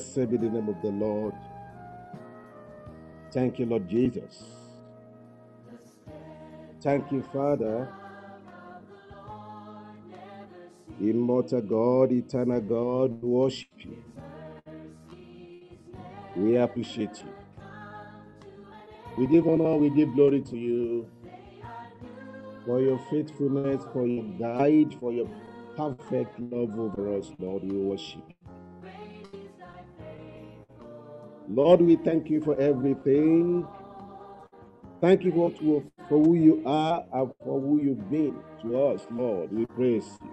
Blessed be the name of the Lord. Thank you, Lord Jesus. Thank you, Father. Immortal God, eternal God, worship you. We appreciate you. We give honor, we give glory to you for your faithfulness, for your guide, for your perfect love over us, Lord. We worship Lord, we thank you for everything. Thank you for, for who you are and for who you've been to us, Lord. We praise you.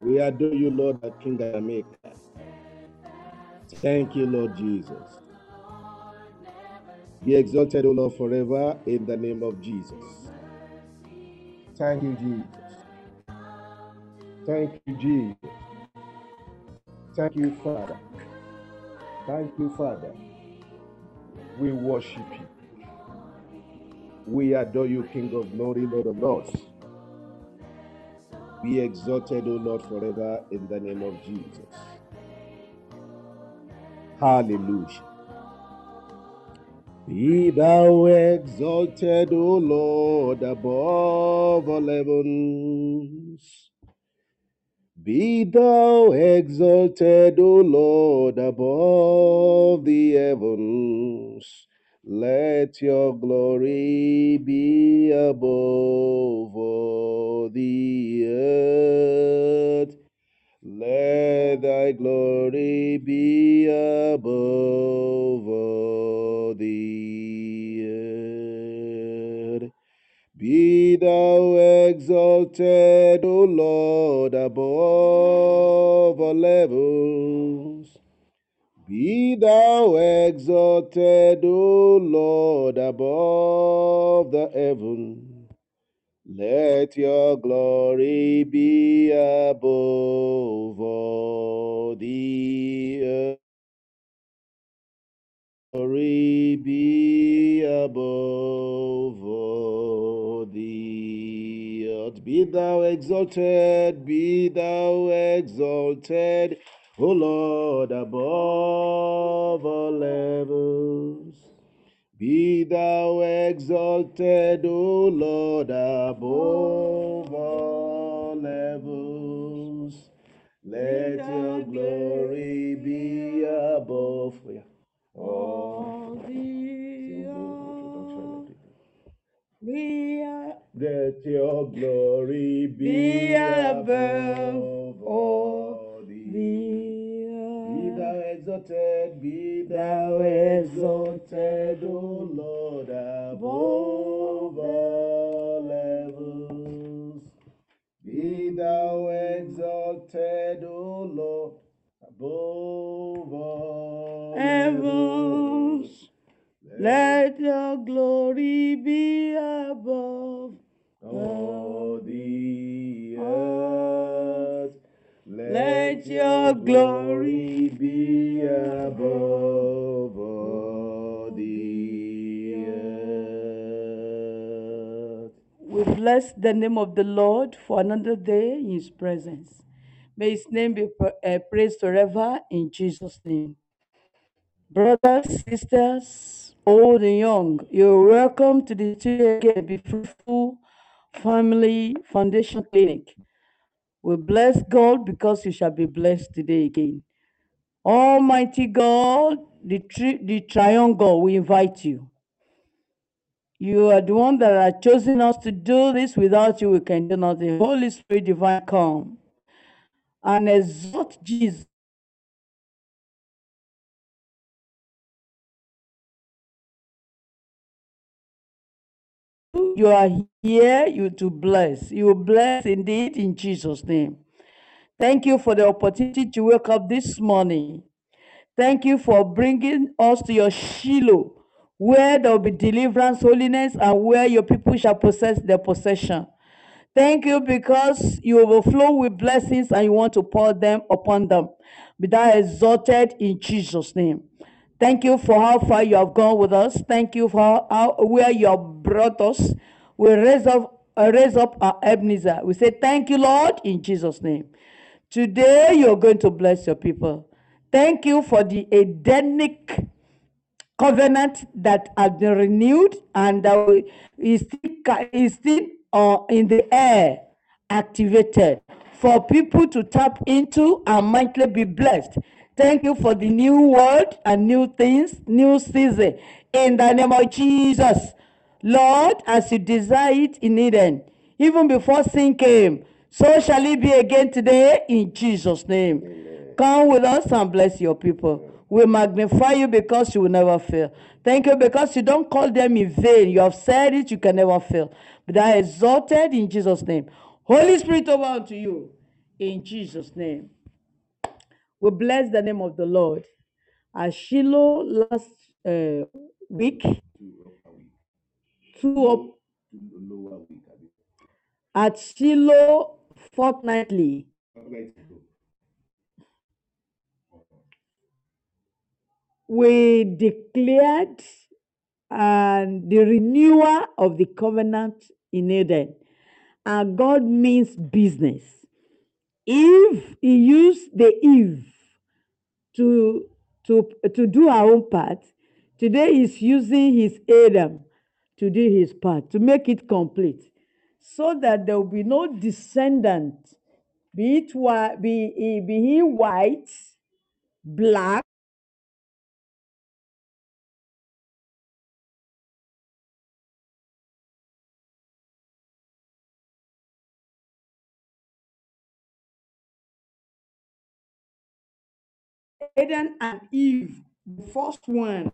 We adore you, Lord, our King and Maker. Thank you, Lord Jesus. Be exalted, O Lord, forever in the name of Jesus. Thank you, Jesus. Thank you, Jesus. Thank you, Father. Thank you, Father. We worship you. We adore you, King of glory, Lord of lords. Be exalted, O Lord, forever in the name of Jesus. Hallelujah. Be thou exalted, O Lord, above all heavens. Be thou exalted, O Lord, above the heavens. Let your glory be above all the earth. Let thy glory be above all the earth. Be thou exalted, O Lord, above all levels. Be thou exalted, O Lord, above the heaven. Let your glory be above all the earth. Glory be above Be thou exalted, be thou exalted, O Lord, above all levels. Be thou exalted, O Lord, above all levels. Let your glory be above all oh. the earth. We are Let your glory be, be above all the the Be thou exalted, be thou exalted, O Lord, above all levels. Be thou exalted, O Lord, above all levels. Heavens, let your glory be above all the earth. Let your glory be above all the earth. We bless the name of the Lord for another day in His presence. May His name be uh, praised forever in Jesus' name. Brothers, sisters, old and young, you're welcome to the Studio again. Be fruitful family foundation clinic. We bless God because you shall be blessed today again. Almighty God, the, tri- the triangle, we invite you. You are the one that are chosen us to do this. Without you, we can do nothing. Holy Spirit divine, come and exalt Jesus. You are here, you to bless. You bless indeed in Jesus' name. Thank you for the opportunity to wake up this morning. Thank you for bringing us to your Shiloh, where there will be deliverance, holiness, and where your people shall possess their possession. Thank you because you overflow with blessings and you want to pour them upon them. Be thou exalted in Jesus' name. Thank you for how far you have gone with us. Thank you for how, where you have brought us. We raise up, uh, raise up our Ebenezer. We say thank you, Lord, in Jesus' name. Today you're going to bless your people. Thank you for the Edenic covenant that has been renewed and that is still, is still uh, in the air, activated for people to tap into and mightily be blessed. Thank you for the new word and new things, new season. In the name of Jesus. Lord, as you desire it in Eden, even before sin came, so shall it be again today in Jesus' name. Come with us and bless your people. We magnify you because you will never fail. Thank you because you don't call them in vain. You have said it, you can never fail. But I exalted in Jesus' name. Holy Spirit, over unto you in Jesus' name. We bless the name of the Lord. At Shiloh last uh, week, two up at Shiloh fortnightly. We declared and the renewal of the covenant in Eden. And God means business. If he used the Eve to, to, to do our own part, today he's using his Adam to do his part, to make it complete, so that there will be no descendant, be it whi- be, be he white, black, Adam and Eve, the first one,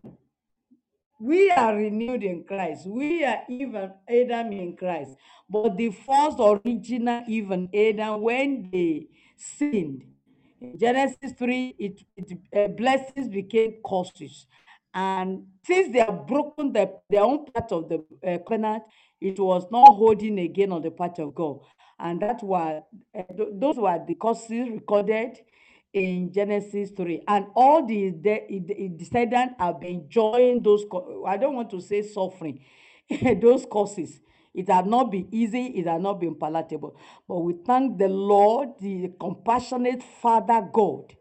we are renewed in Christ. We are even Adam in Christ. But the first original even Adam, when they sinned, in Genesis 3, it, it uh, blessings became curses. And since they have broken the, their own part of the uh, covenant, it was not holding again on the part of God. And that were uh, th- those were the curses recorded in Genesis 3. And all the, the, descendants have been enjoying those, I don't want to say suffering, those causes. It had not been easy, it had not been palatable. But we thank the Lord, the compassionate Father God,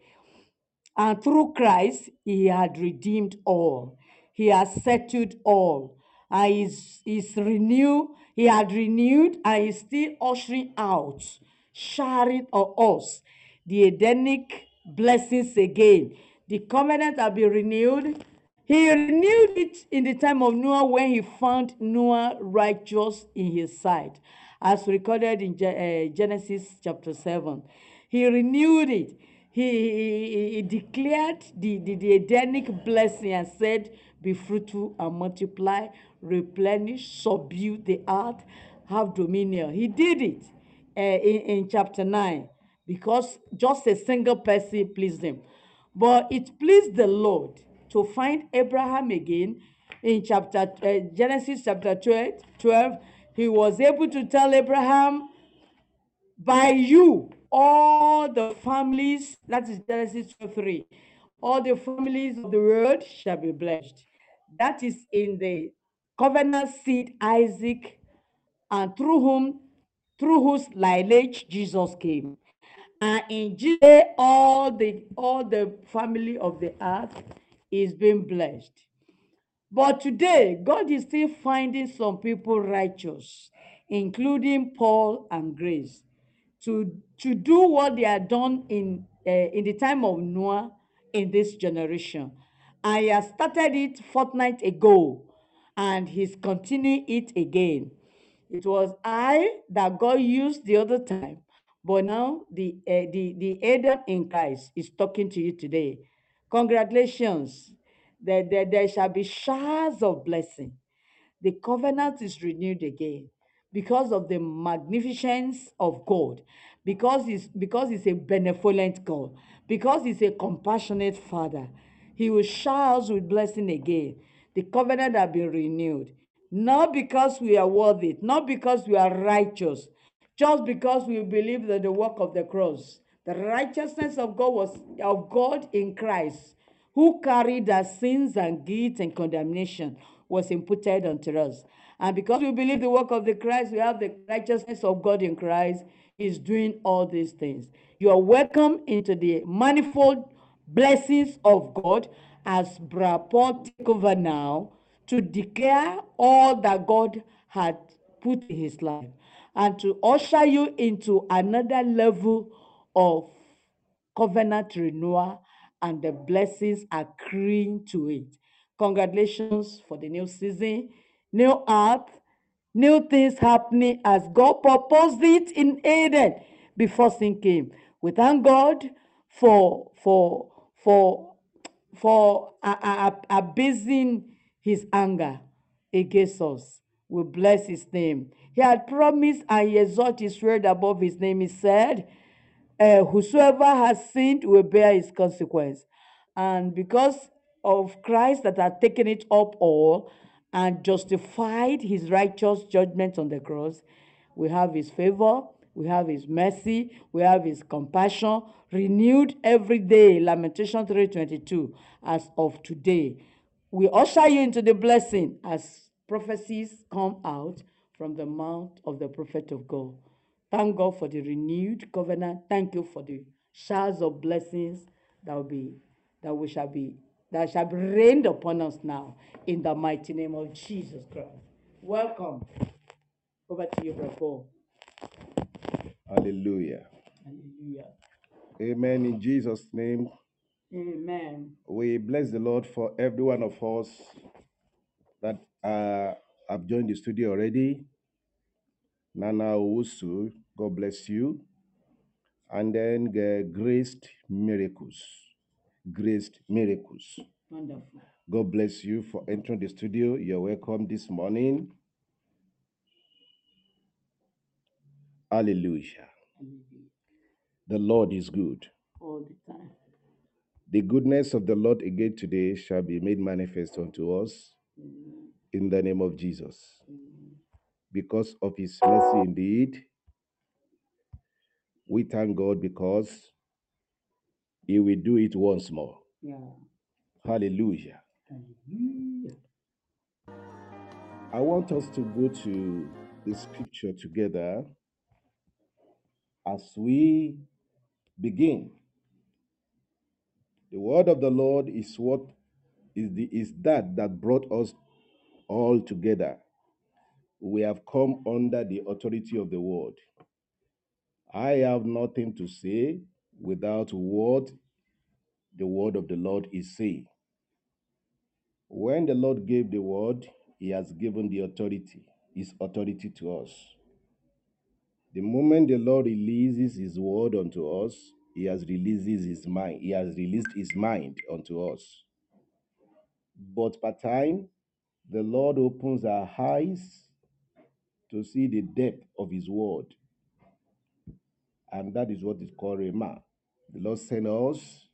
and through Christ, he had redeemed all. He has settled all. And he's, he's renewed, he had renewed and he's still ushering out, sharing on us the Edenic blessings again. The covenant have been renewed. He renewed it in the time of Noah when he found Noah righteous in his sight, as recorded in uh, Genesis chapter 7. He renewed it. He, he, he declared the, the, the Edenic blessing and said, Be fruitful and multiply, replenish, subdue the earth, have dominion. He did it uh, in, in chapter 9 because just a single person pleased him. But it pleased the Lord to find Abraham again in chapter uh, Genesis chapter 12, 12. He was able to tell Abraham, by you all the families that is genesis 12 3 all the families of the world shall be blessed that is in the covenant seed isaac and through whom through whose lineage jesus came and in jesus all the all the family of the earth is being blessed but today, God is still finding some people righteous, including Paul and Grace, to, to do what they had done in, uh, in the time of Noah in this generation. I had started it fortnight ago. and he's continuing it again. It was I that God used the other time, but now the uh, the the Adam in Christ is talking to you today. Congratulations, there, there, there shall be showers of blessing the covenant is renewed again because of the magnificence of God, because he's because he's a benevolent God, because he's a compassionate Father. He will shower us with blessing again. The covenant have been renewed, not because we are worthy, not because we are righteous, just because we believe that the work of the cross, the righteousness of God was of God in Christ who carried our sins and guilt and condemnation was imputed unto us. And because we believe the work of the Christ, we have the righteousness of God in Christ, is doing all these things. You are welcome into the manifold blessings of God as Bra Paul take over now to declare all that God had put in his life and to usher you into another level of covenant renewal and the blessings accruing to it. Congratulations for the new season, new earth, new things happening as God proposed it in Eden before sin came. We thank God for for for for abasing his anger against us. We bless his name. He had promised and he exalted his word above his name. He said, uh, whosoever has sinned will bear his consequence. And because of Christ that had taken it up all and justified his righteous judgment on the cross, we have his favor, we have his mercy, we have his compassion renewed every day. Lamentation 3:22 as of today. We usher you into the blessing as prophecies come out from the mouth of the prophet of God. Thank God for the renewed covenant. Thank you for the showers of blessings that will be that we shall be that shall be rained upon us now in the mighty name of Jesus Christ. Welcome. Over to you, Brother Paul. Hallelujah. Hallelujah. Amen. In Jesus' name, Amen. we bless the Lord for every one of us that uh, have joined the studio already. Nana Owusu, God bless you. And then uh, Graced Miracles. Graced Miracles. Wonderful. God bless you for entering the studio. You're welcome this morning. Hallelujah. Hallelujah. The Lord is good. All the time. The goodness of the Lord again today shall be made manifest unto us Amen. in the name of Jesus. Amen. Because of his mercy indeed, we thank God because he will do it once more. Yeah. Hallelujah. Hallelujah. I want us to go to the scripture together as we begin. The word of the Lord is what is the is that that brought us all together. We have come under the authority of the word. I have nothing to say without what the word of the Lord is saying. When the Lord gave the word, he has given the authority, his authority to us. The moment the Lord releases his word unto us, he has releases his mind. He has released his mind unto us. But by time the Lord opens our eyes to see the depth of his word, and that is what is called Rhema. The Lord sent us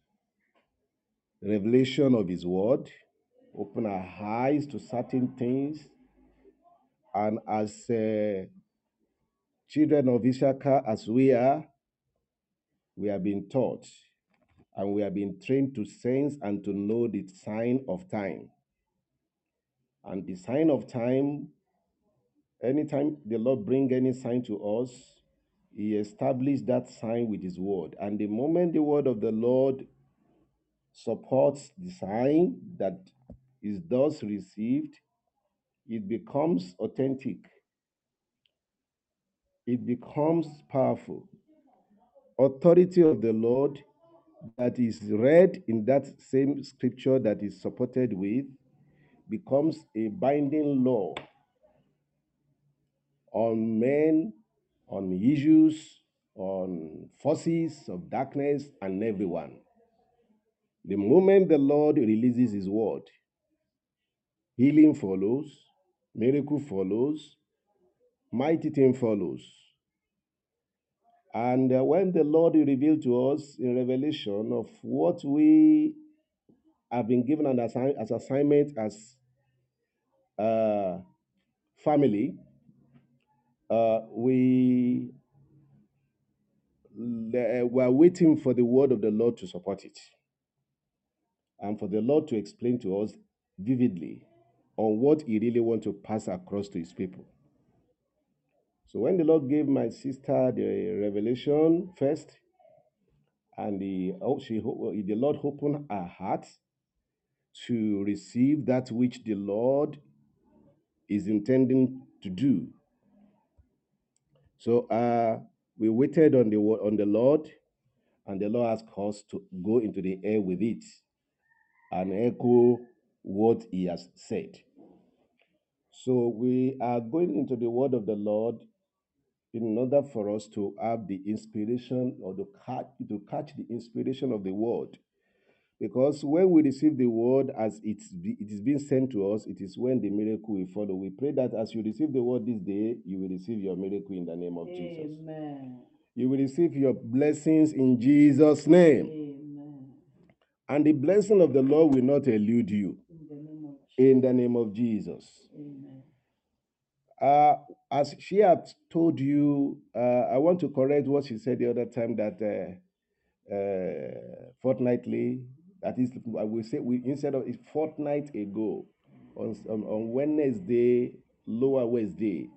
revelation of his word, open our eyes to certain things, and as uh, children of Issachar, as we are, we have been taught and we have been trained to sense and to know the sign of time. And the sign of time, anytime the Lord bring any sign to us, He established that sign with His word. And the moment the word of the Lord supports the sign that is thus received, it becomes authentic. It becomes powerful. Authority of the Lord that is read in that same scripture that is supported with becomes a binding law on men, on issues, on forces of darkness, and everyone. The moment the Lord releases His word, healing follows, miracle follows, mighty thing follows. And uh, when the Lord revealed to us in revelation of what we have been given as assignment as uh, family, uh, we were waiting for the word of the Lord to support it and for the Lord to explain to us vividly on what He really wants to pass across to His people. So when the Lord gave my sister the revelation first, and the oh, she the Lord opened her heart to receive that which the Lord is intending to do. So uh, we waited on the on the Lord, and the Lord asked us to go into the air with it and echo what He has said. So we are going into the word of the Lord in order for us to have the inspiration or to catch, to catch the inspiration of the word. Because when we receive the word as it's it is being sent to us, it is when the miracle will follow. We pray that as you receive the word this day, you will receive your miracle in the name of Jesus. Amen. You will receive your blessings in Jesus' name. Amen. And the blessing of the Lord will not elude you In the name of in name of Jesus. Amen. Uh, as she had told you, uh, I want to correct what she said the other time that uh, uh, fortnightly, that is, I will say, we, instead of it's fortnight ago, on, on, on Wednesday, lower Wednesday,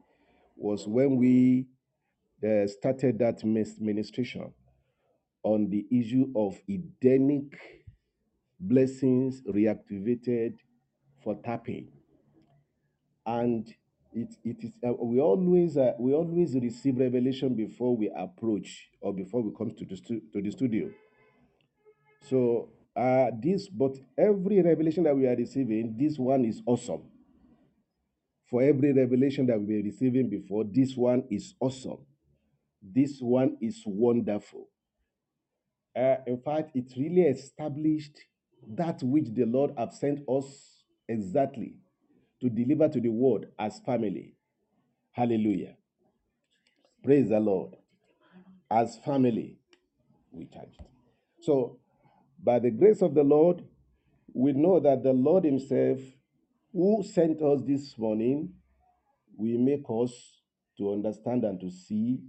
was when we uh, started that ministration on the issue of Edenic blessings reactivated for tapping. and it, it is uh, we always uh, we always receive revelation before we approach or before we come to the stu- to the studio so uh this but every revelation that we are receiving this one is awesome. For every revelation that we are receiving before this one is awesome. This one is wonderful. Uh, in fact it really established that which the lord have sent us exactly to deliver to the world as family. Hallelujah. Praise the Lord. As family, we charged. So, by the grace of the Lord, we know that the Lord Himself, who sent us this morning, will make us to understand and to see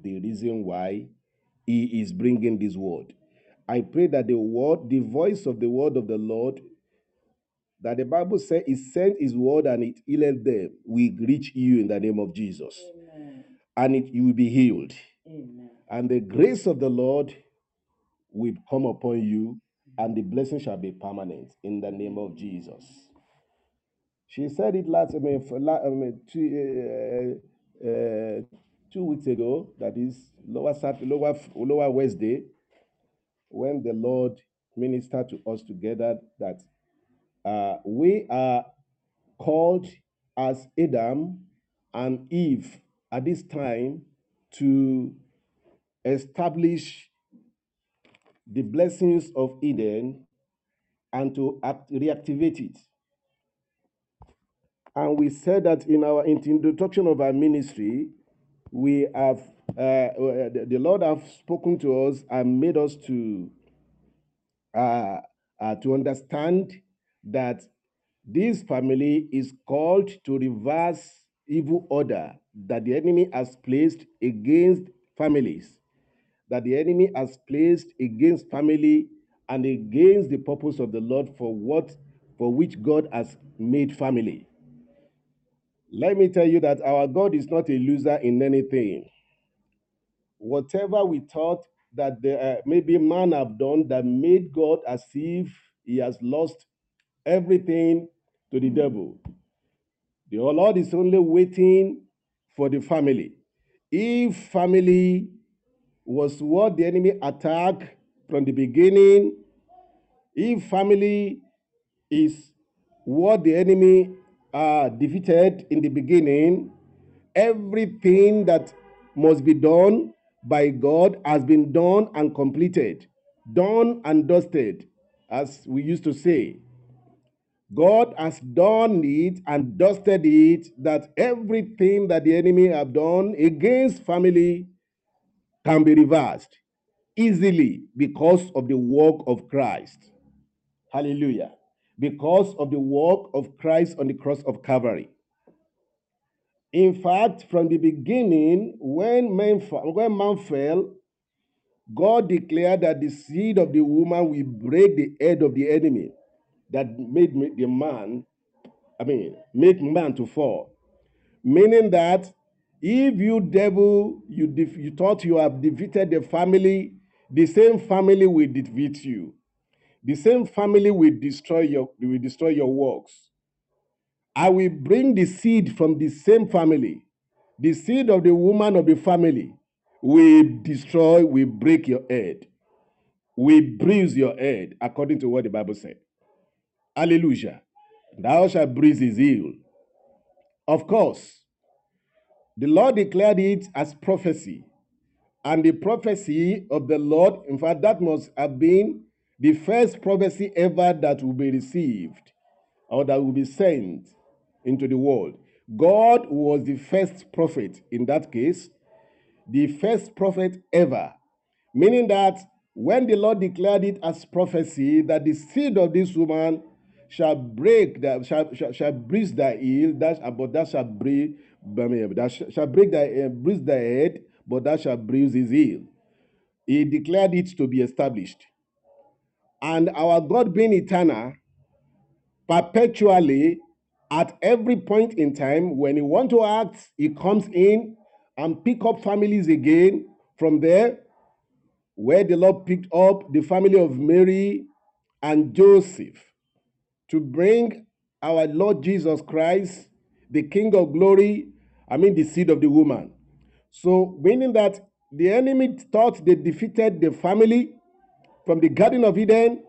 the reason why He is bringing this word. I pray that the word, the voice of the word of the Lord, that the Bible says He sent His word and it healed them, will reach you in the name of Jesus. Amen. And it, you will be healed. Amen. And the grace of the Lord will come upon you, and the blessing shall be permanent in the name of Jesus. She said it last I mean, for I mean, two, uh, uh, two weeks ago, that is lower Sat- lower lower Wednesday, when the Lord ministered to us together that uh, we are called as Adam and Eve at this time to establish the blessings of Eden and to act, reactivate it. And we said that in our introduction of our ministry, we have uh, uh, the Lord have spoken to us and made us to uh, uh, to understand that this family is called to reverse evil order that the enemy has placed against families that the enemy has placed against family and against the purpose of the Lord for what for which God has made family. Let me tell you that our God is not a loser in anything. Whatever we thought that the, uh, maybe man have done that made God as if he has lost everything to the devil. The Lord is only waiting for the family. If family was what the enemy attacked from the beginning, if family is what the enemy uh, defeated in the beginning, everything that must be done by God has been done and completed, done and dusted, as we used to say. God has done it and dusted it that everything that the enemy have done against family can be reversed easily because of the work of Christ. Hallelujah. Because of the work of Christ on the cross of Calvary. In fact, from the beginning, when man, when man fell, God declared that the seed of the woman will break the head of the enemy that made the man, I mean, make man to fall. Meaning that if you devil, you, def- you thought you have defeated the family, the same family will defeat you. The same family will destroy your will destroy your works. I will bring the seed from the same family. The seed of the woman of the family will destroy, will break your head, will bruise your head, according to what the Bible said. Hallelujah. Thou shalt bruise his heel. Of course, the Lord declared it as prophecy. And the prophecy of the Lord, in fact, that must have been the first prophecy ever that will be received or that will be sent into the world. God was the first prophet in that case, the first prophet ever. Meaning that when the Lord declared it as prophecy that the seed of this woman shall break that shall, shall, shall bruise the heel, that but that shall break that shall break the uh, bruise the head, but that shall bruise his heel. He declared it to be established. And our God being eternal, perpetually at every point in time when he want to act he comes in and pick up families again from there where the lord picked up the family of mary and joseph to bring our lord jesus christ the king of glory i mean the seed of the woman so meaning that the enemy thought they defeated the family from the garden of eden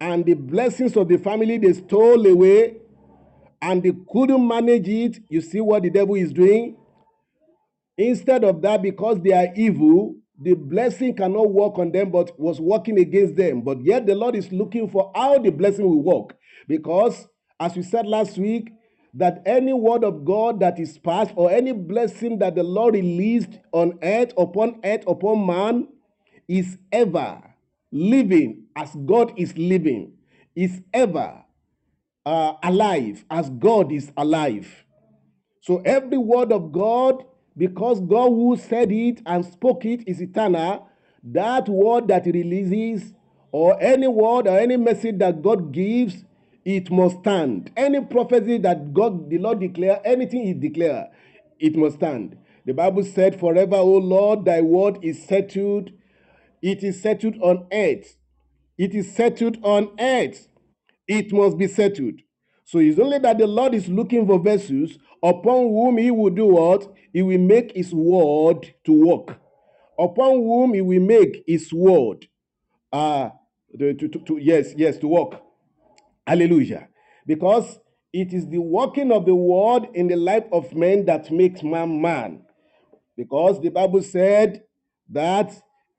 and the blessings of the family they stole away and they couldn't manage it. You see what the devil is doing? Instead of that, because they are evil, the blessing cannot work on them, but was working against them. But yet the Lord is looking for how the blessing will work. Because, as we said last week, that any word of God that is passed or any blessing that the Lord released on earth, upon earth, upon man, is ever living as God is living, is ever uh, alive as God is alive. So every word of God, because God who said it and spoke it is eternal, that word that releases, or any word or any message that God gives, it must stand. Any prophecy that God, the Lord declare, anything he declare, it must stand. The Bible said, Forever, O Lord, thy word is settled. It is settled on earth. It is settled on earth it must be settled. So it's only that the Lord is looking for vessels upon whom he will do what? He will make his word to work. Upon whom he will make his word uh to, to, to, yes, yes, to work. Hallelujah. Because it is the working of the word in the life of men that makes man man because the Bible said that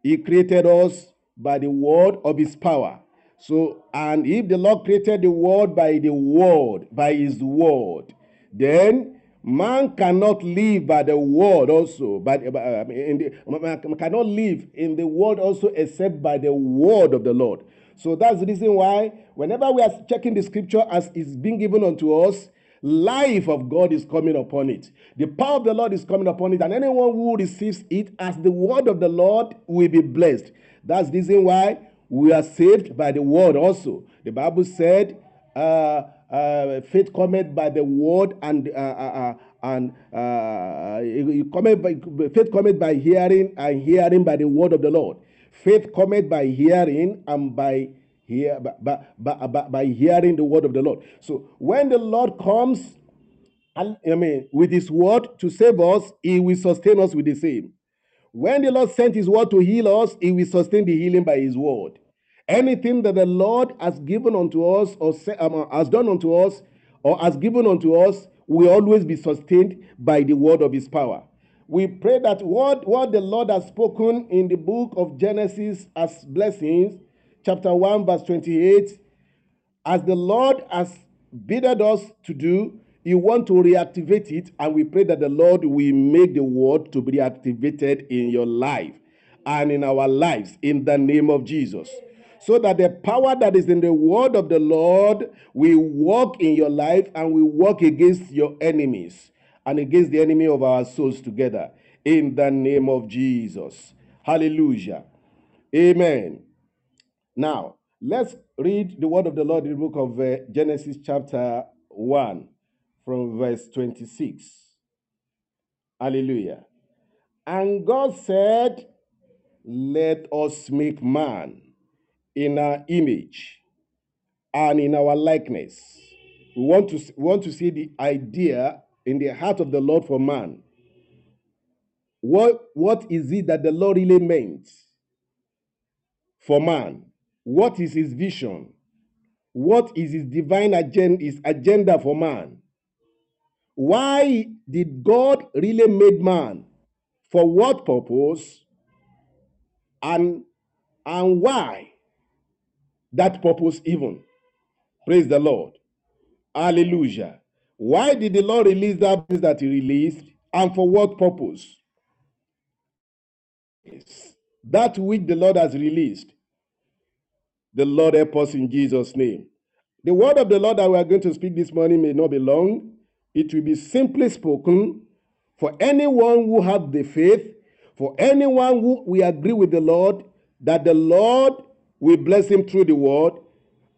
He created us by the word of His power. So, and if the Lord created the world by the word, by His word, then man cannot live by the word also. But cannot live in the world also except by the word of the Lord. So that's the reason why whenever we are checking the scripture as it's being given unto us, life of God is coming upon it. The power of the Lord is coming upon it, and anyone who receives it as the word of the Lord will be blessed. That's the reason why we are saved by the word also. The Bible said, uh, uh, faith cometh by the word, and uh, uh, uh, and uh, cometh by, faith cometh by hearing, and hearing by the word of the Lord. Faith cometh by hearing, and by hear by, by, by, by hearing the word of the Lord. So when the Lord comes, I mean, with His word to save us, He will sustain us with the same. When the Lord sent His word to heal us, He will sustain the healing by His word. Anything that the Lord has given unto us or um, has done unto us or has given unto us will always be sustained by the word of his power. We pray that what, what the Lord has spoken in the book of Genesis as blessings, chapter 1, verse 28, as the Lord has bidden us to do, you want to reactivate it, and we pray that the Lord will make the word to be reactivated in your life and in our lives in the name of Jesus. So that the power that is in the word of the Lord will walk in your life and will work against your enemies and against the enemy of our souls together in the name of Jesus. Hallelujah. Amen. Now, let's read the word of the Lord in the book of uh, Genesis, chapter 1, from verse 26. Hallelujah. And God said, Let us make man in our image and in our likeness. We want to, we want to see the idea in the heart of the Lord for man. What, what is it that the Lord really meant for man? What is his vision? What is his divine agenda, his agenda for man? Why did God really make man? For what purpose? And, and why that purpose even? Praise the Lord. Hallelujah. Why did the Lord release that things that he released? And for what purpose? That which the Lord has released. The Lord help us in Jesus' name. The word of the Lord that we are going to speak this morning may not be long. It will be simply spoken for anyone who have the faith, for anyone who we agree with the Lord, that the Lord will bless him through the word,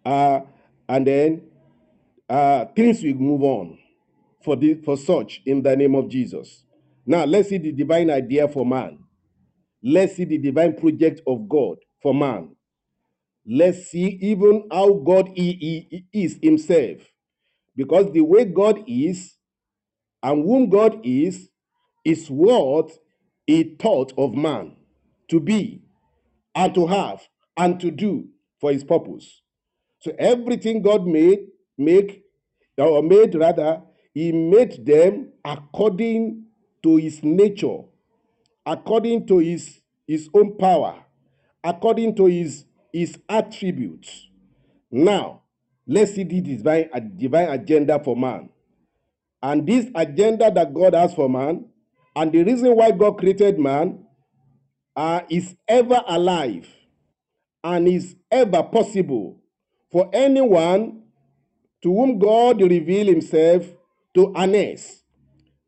uh, and then uh, things will move on for, the, for such in the name of Jesus. Now, let's see the divine idea for man. Let's see the divine project of God for man. Let's see even how God he, he- is himself. Because the way God is and whom God is, is what he thought of man to be and to have and to do for his purpose. So everything God made, make or made rather, he made them according to his nature, according to his, his own power, according to his, his attributes. Now, let's see the divine, a divine agenda for man. And this agenda that God has for man, and the reason why God created man, uh, is ever alive and is ever possible for anyone to whom God reveal himself to harness.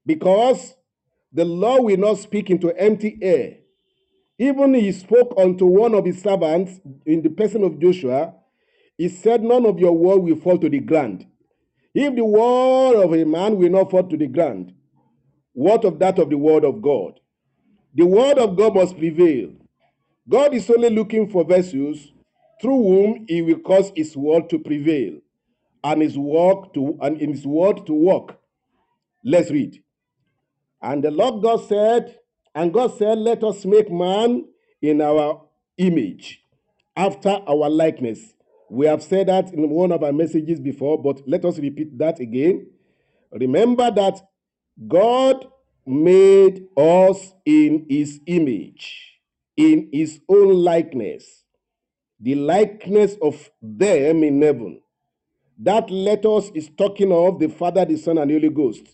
Because the Lord will not speak into empty air. Even he spoke unto one of his servants in the person of Joshua, he said, None of your word will fall to the ground. If the word of a man will not fall to the ground, what of that of the word of God? The word of God must prevail. God is only looking for vessels through whom he will cause his word to prevail and his work to and in his word to work. Let's read. And the Lord God said, and God said, Let us make man in our image, after our likeness. We have said that in one of our messages before, but let us repeat that again. Remember that God made us in his image, in his own likeness, the likeness of them in heaven. That let us is talking of the Father, the Son, and the Holy Ghost.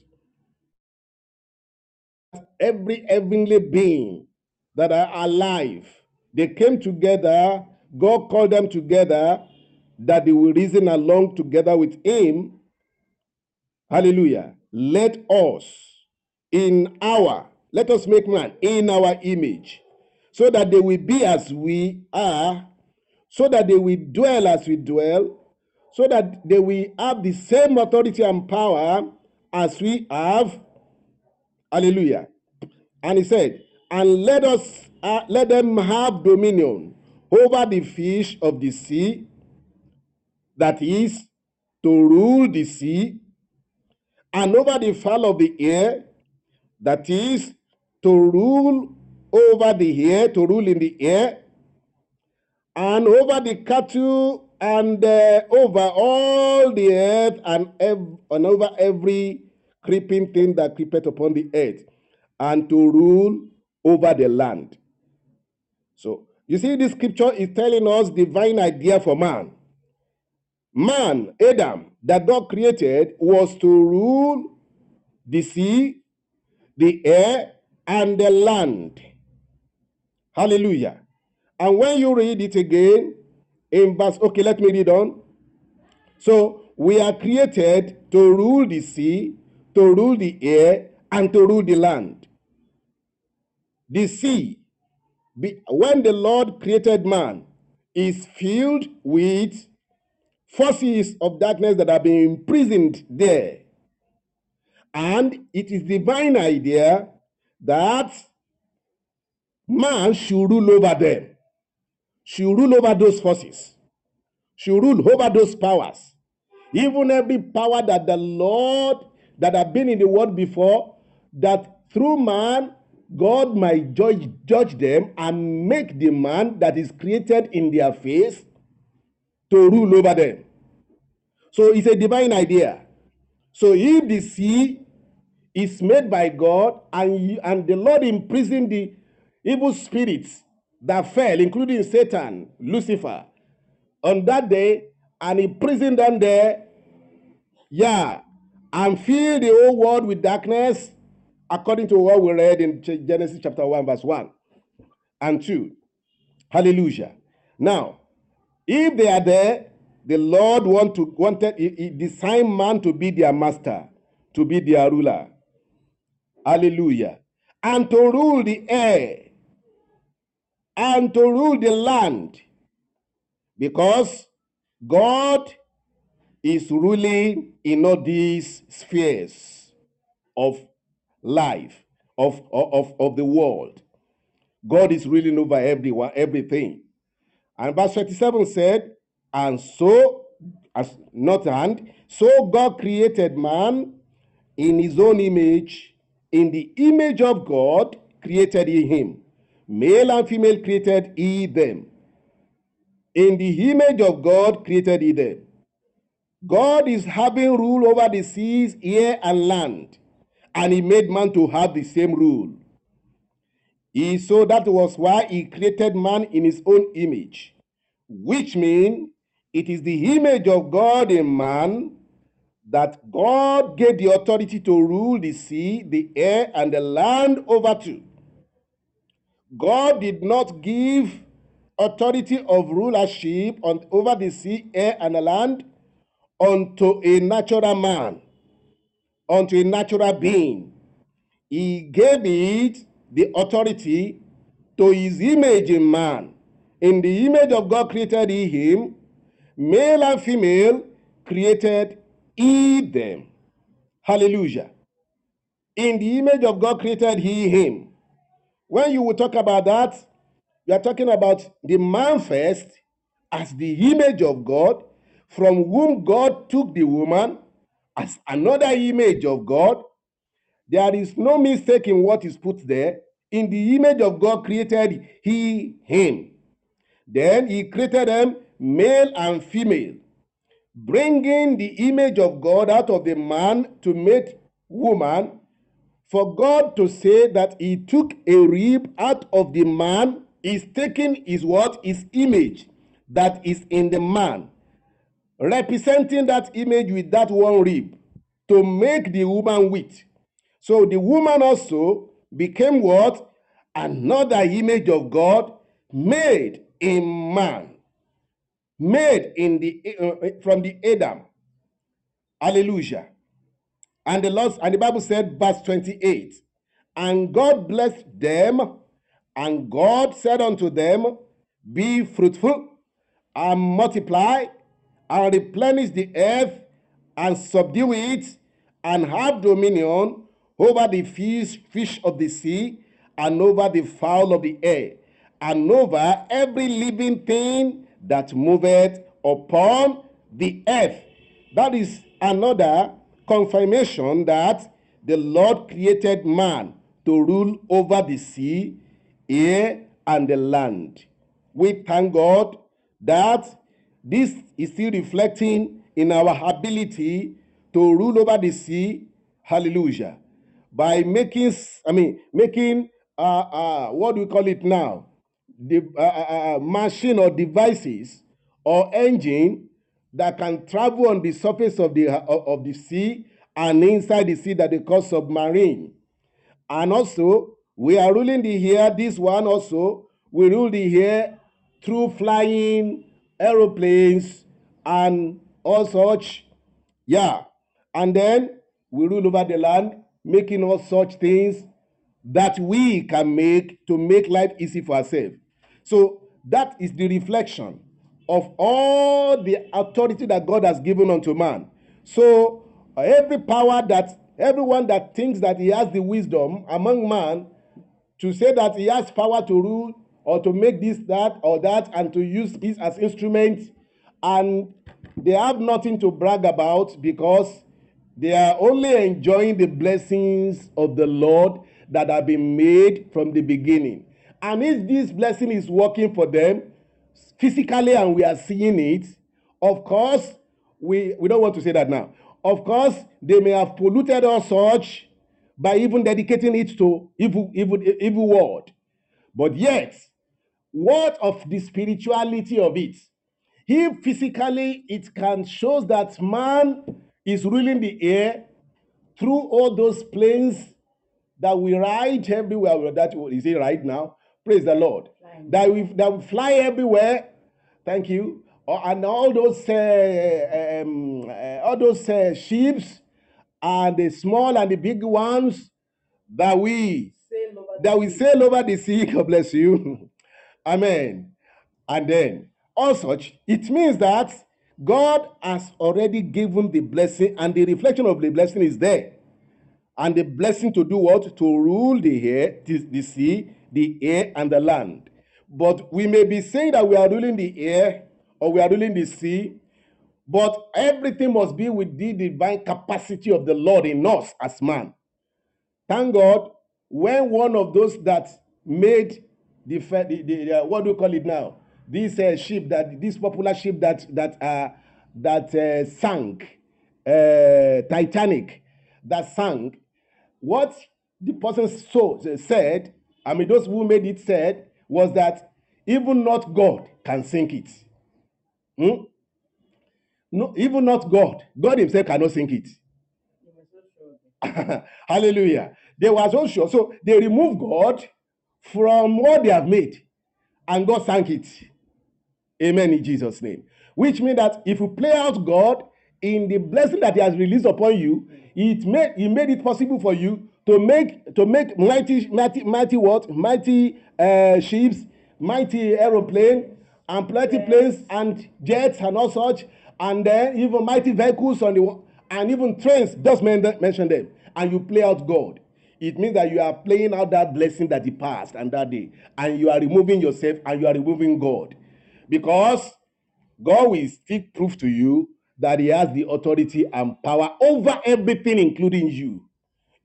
every heavenly being that are alive. They came together, God called them together that they will reason along together with Him. Hallelujah. Let us in our, let us make man in our image, so that they will be as we are, so that they will dwell as we dwell, so that they will have the same authority and power as we have. Hallelujah. And he said, And let us uh, let them have dominion over the fish of the sea, that is, to rule the sea, and over the fowl of the air, that is, to rule over the air, to rule in the air, and over the cattle and uh, over all the earth and, ev- and over every creeping thing that creepeth upon the earth, and to rule over the land. So you see, this scripture is telling us divine idea for man. Man, Adam, that God created was to rule the sea, the air, and the land. Hallelujah. And when you read it again in verse, okay, let me read on. So we are created to rule the sea, to rule the air, and to rule the land. The sea, when the Lord created man, is filled with forces of darkness that have been imprisoned there. And it is divine idea that man should rule over them, should rule over those forces, should rule over those powers. Even every power that the Lord that have been in the world before, that through man God might judge, judge them and make the man that is created in their face to rule over them. So it's a divine idea. So if the sea is made by God and, and the Lord imprisoned the evil spirits that fell, including Satan, Lucifer, on that day, and imprisoned them there, yeah, and filled the whole world with darkness, according to what we read in Genesis chapter 1, verse 1 and 2. Hallelujah. Now, if they are there, the Lord want to, wanted, he, he designed man to be their master, to be their ruler. Hallelujah. And to rule the air, and to rule the land. Because God is ruling in all these spheres of life, of, of, of the world. God is ruling over everyone, everything. And verse 27 said, And so, as not and, so God created man in his own image. In the image of God created he him. Male and female created he them. In the image of God created he them. God is having rule over the seas, air, and land. And he made man to have the same rule. He, so that was why he created man in his own image, which means it is the image of God in man that God gave the authority to rule the sea, the air, and the land over to. God did not give authority of rulership on, over the sea, air, and the land unto a natural man, unto a natural being. He gave it the authority to his image in man. In the image of God created he him, male and female created he them. Hallelujah. In the image of God created he him. When you will talk about that, you are talking about the man first as the image of God, from whom God took the woman as another image of God. There is no mistake in what is put there. In the image of God created he him. Then he created them male and female, bringing the image of God out of the man to make woman. For God to say that he took a rib out of the man is taking his what? His image that is in the man, representing that image with that one rib to make the woman with. So the woman also became what? Another image of God made in man, made in the uh, from the Adam. Hallelujah. And the Lord and the Bible said, verse 28, and God blessed them, and God said unto them, Be fruitful and multiply and replenish the earth and subdue it and have dominion over the fish, fish of the sea and over the fowl of the air and over every living thing that moveth upon the earth. That is another confirmation that the Lord created man to rule over the sea, air, and the land. We thank God that this is still reflecting in our ability to rule over the sea. Hallelujah. By making, I mean, making, uh, uh, what do we call it now? The uh, uh, uh, machine or devices or engine that can travel on the surface of the of the sea and inside the sea that they call submarine. And also, we are ruling the air. This one also, we rule the air through flying aeroplanes and all such. Yeah. And then we rule over the land, making all such things that we can make to make life easy for ourselves. So that is the reflection of all the authority that God has given unto man. So uh, every power that everyone that thinks that he has the wisdom among man to say that he has power to rule or to make this, that, or that, and to use it as instruments, and they have nothing to brag about because they are only enjoying the blessings of the Lord that have been made from the beginning. And if this blessing is working for them physically and we are seeing it, of course, we, we don't want to say that now. Of course, they may have polluted us such by even dedicating it to evil, evil, evil word. But yet, what of the spirituality of it? If physically it can show that man is ruling the air through all those planes that we ride everywhere. That is it right now. Praise the Lord. That we that we fly everywhere. Thank you. Oh, and all those uh, um, uh, all those uh, ships and the small and the big ones that we Sail over that the we sea. sail over the sea. God bless you. Amen. And then, all such, it means that God has already given the blessing, and the reflection of the blessing is there. And the blessing to do what? To rule the air, the, the sea, the air, and the land. But we may be saying that we are ruling the air or we are ruling the sea, but everything must be with the divine capacity of the Lord in us as man. Thank God, when one of those that made the, the, the, what do you call it now? This uh, ship that this popular ship that that uh, that uh, sank, uh, Titanic, that sank. What the person so said, I mean, those who made it said was that even not God can sink it. Hmm? No, even not God. God Himself cannot sink it. Hallelujah. They were so sure. So they removed God from what they have made, and God sank it. Amen in Jesus' name. Which means that if you play out God in the blessing that He has released upon you, it made He made it possible for you to make to make mighty, mighty, mighty what? Mighty uh, ships, mighty aeroplane, and plenty planes and jets and all such, and then even mighty vehicles on the and even trains. Just men- mention them, and you play out God. It means that you are playing out that blessing that He passed and that day, and you are removing yourself and you are removing God, because God will still prove to you that He has the authority and power over everything, including you.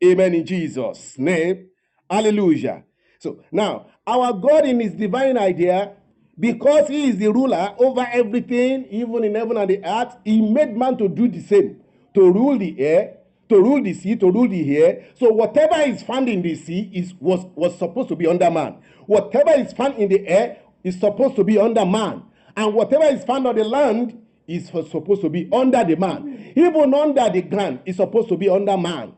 Amen in Jesus' name. Hallelujah. So now, our God in His divine idea, because He is the ruler over everything, even in heaven and the earth, He made man to do the same to rule the air, to rule the sea, to rule the air. So whatever is found in the sea is was, was supposed to be under man. Whatever is found in the air is supposed to be under man. And whatever is found on the land is supposed to be under the man. Even under the ground is supposed to be under man.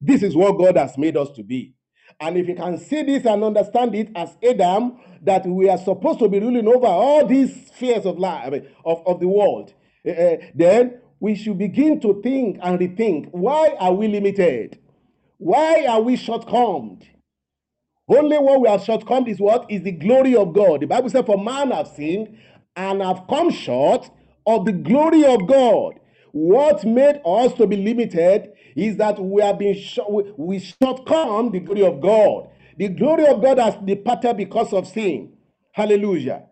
This is what God has made us to be. And if you can see this and understand it as Adam, that we are supposed to be ruling over all these spheres of life, of, of the world, eh, then we should begin to think and rethink why are we limited? Why are we shortcomed? Only what we have shortcome is what is the glory of God. The Bible said, For man have sinned and have come short of the glory of God. What made us to be limited is that we have been short, we, shortcome the glory of God. The glory of God has departed because of sin. Hallelujah.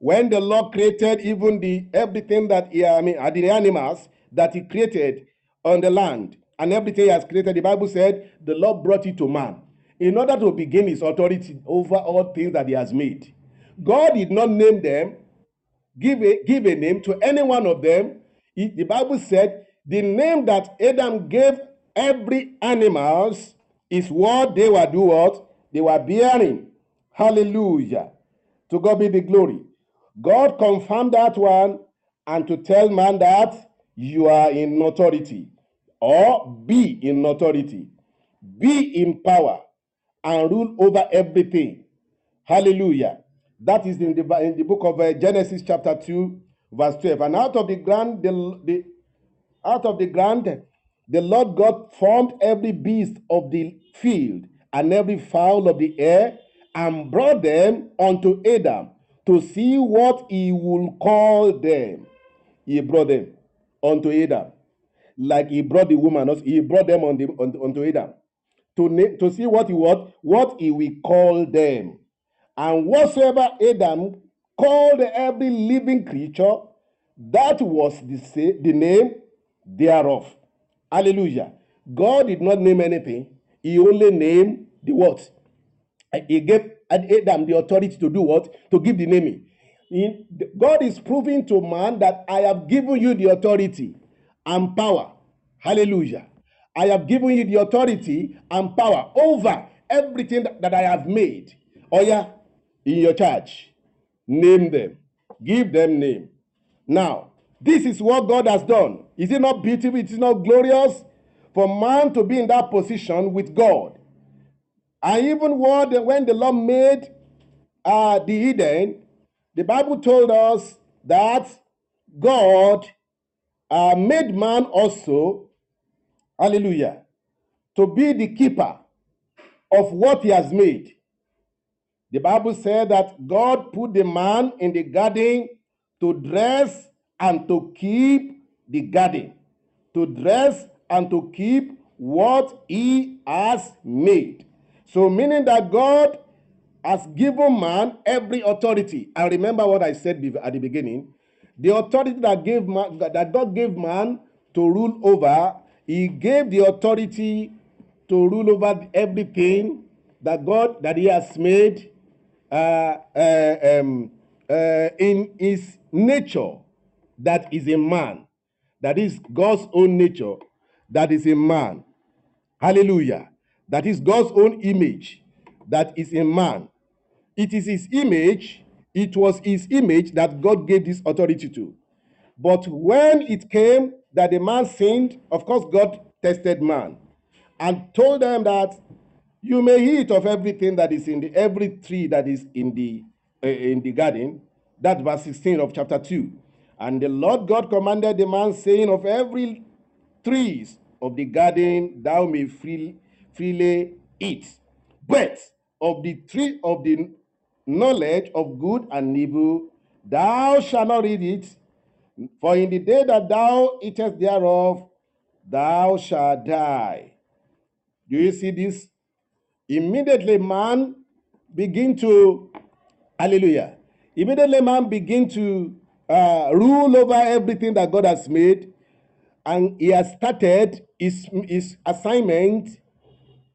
When the Lord created even the everything that he, I mean, the animals that He created on the land and everything He has created, the Bible said the Lord brought it to man in order to begin His authority over all things that He has made. God did not name them give a give a name to any one of them, the Bible said the name that Adam gave every animals is what they were doing, what they were bearing. Hallelujah. To God be the glory. God confirmed that one and to tell man that you are in authority or be in authority, be in power and rule over everything. Hallelujah. That is in the, in the book of uh, Genesis chapter 2 verse 12. And out of the ground, the, the, out of the ground, the Lord God formed every beast of the field and every fowl of the air and brought them unto Adam to see what he will call them. He brought them unto Adam. Like he brought the woman, he brought them on the, on, unto Adam to, to see what he what, what he will call them. And whatsoever Adam called every living creature, that was the, sa- the name thereof. Hallelujah. God did not name anything. He only named the what? He gave Adam the authority to do what? To give the naming. In- God is proving to man that I have given you the authority and power. Hallelujah. I have given you the authority and power over everything that, that I have made. Oh, yeah, in your charge. Name them, give them name. Now, this is what God has done. Is it not beautiful? It is not glorious for man to be in that position with God. And even when the Lord made uh, the Eden, the Bible told us that God uh, made man also, hallelujah, to be the keeper of what he has made. The Bible said that God put the man in the garden to dress and to keep the garden, to dress and to keep what he has made. So, meaning that God has given man every authority. I remember what I said at the beginning. The authority that gave man, that God gave man to rule over, He gave the authority to rule over everything that God that He has made uh, uh, um, uh, in His nature that is a man. That is God's own nature that is a man. Hallelujah. That is God's own image that is a man. It is his image, it was his image that God gave this authority to. But when it came that the man sinned, of course, God tested man and told them that you may eat of everything that is in the every tree that is in the uh, in the garden. That verse 16 of chapter 2. And the Lord God commanded the man, saying, Of every trees of the garden thou may free, freely eat. But of the tree of the knowledge of good and evil thou shalt not eat it, for in the day that thou eatest thereof, thou shalt die. Do you see this? Immediately man begin to, hallelujah. Immediately man begin to uh, rule over everything that God has made, and he has started his, his assignment,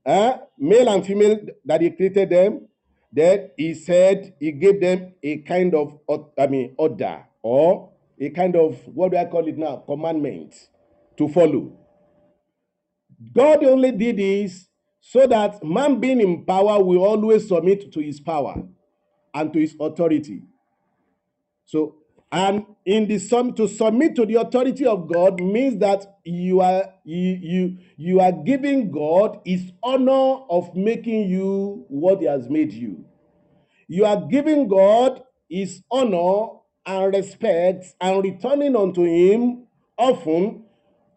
uh, male and female, that he created them. that he said he gave them a kind of, I mean, order or a kind of what do I call it now? Commandment to follow. God only did this so that man being in power will always submit to his power and to his authority. So, and in the sum to submit to the authority of God means that you are you you you are giving God his honor of making you what he has made you. You are giving God his honor and respect and returning unto him often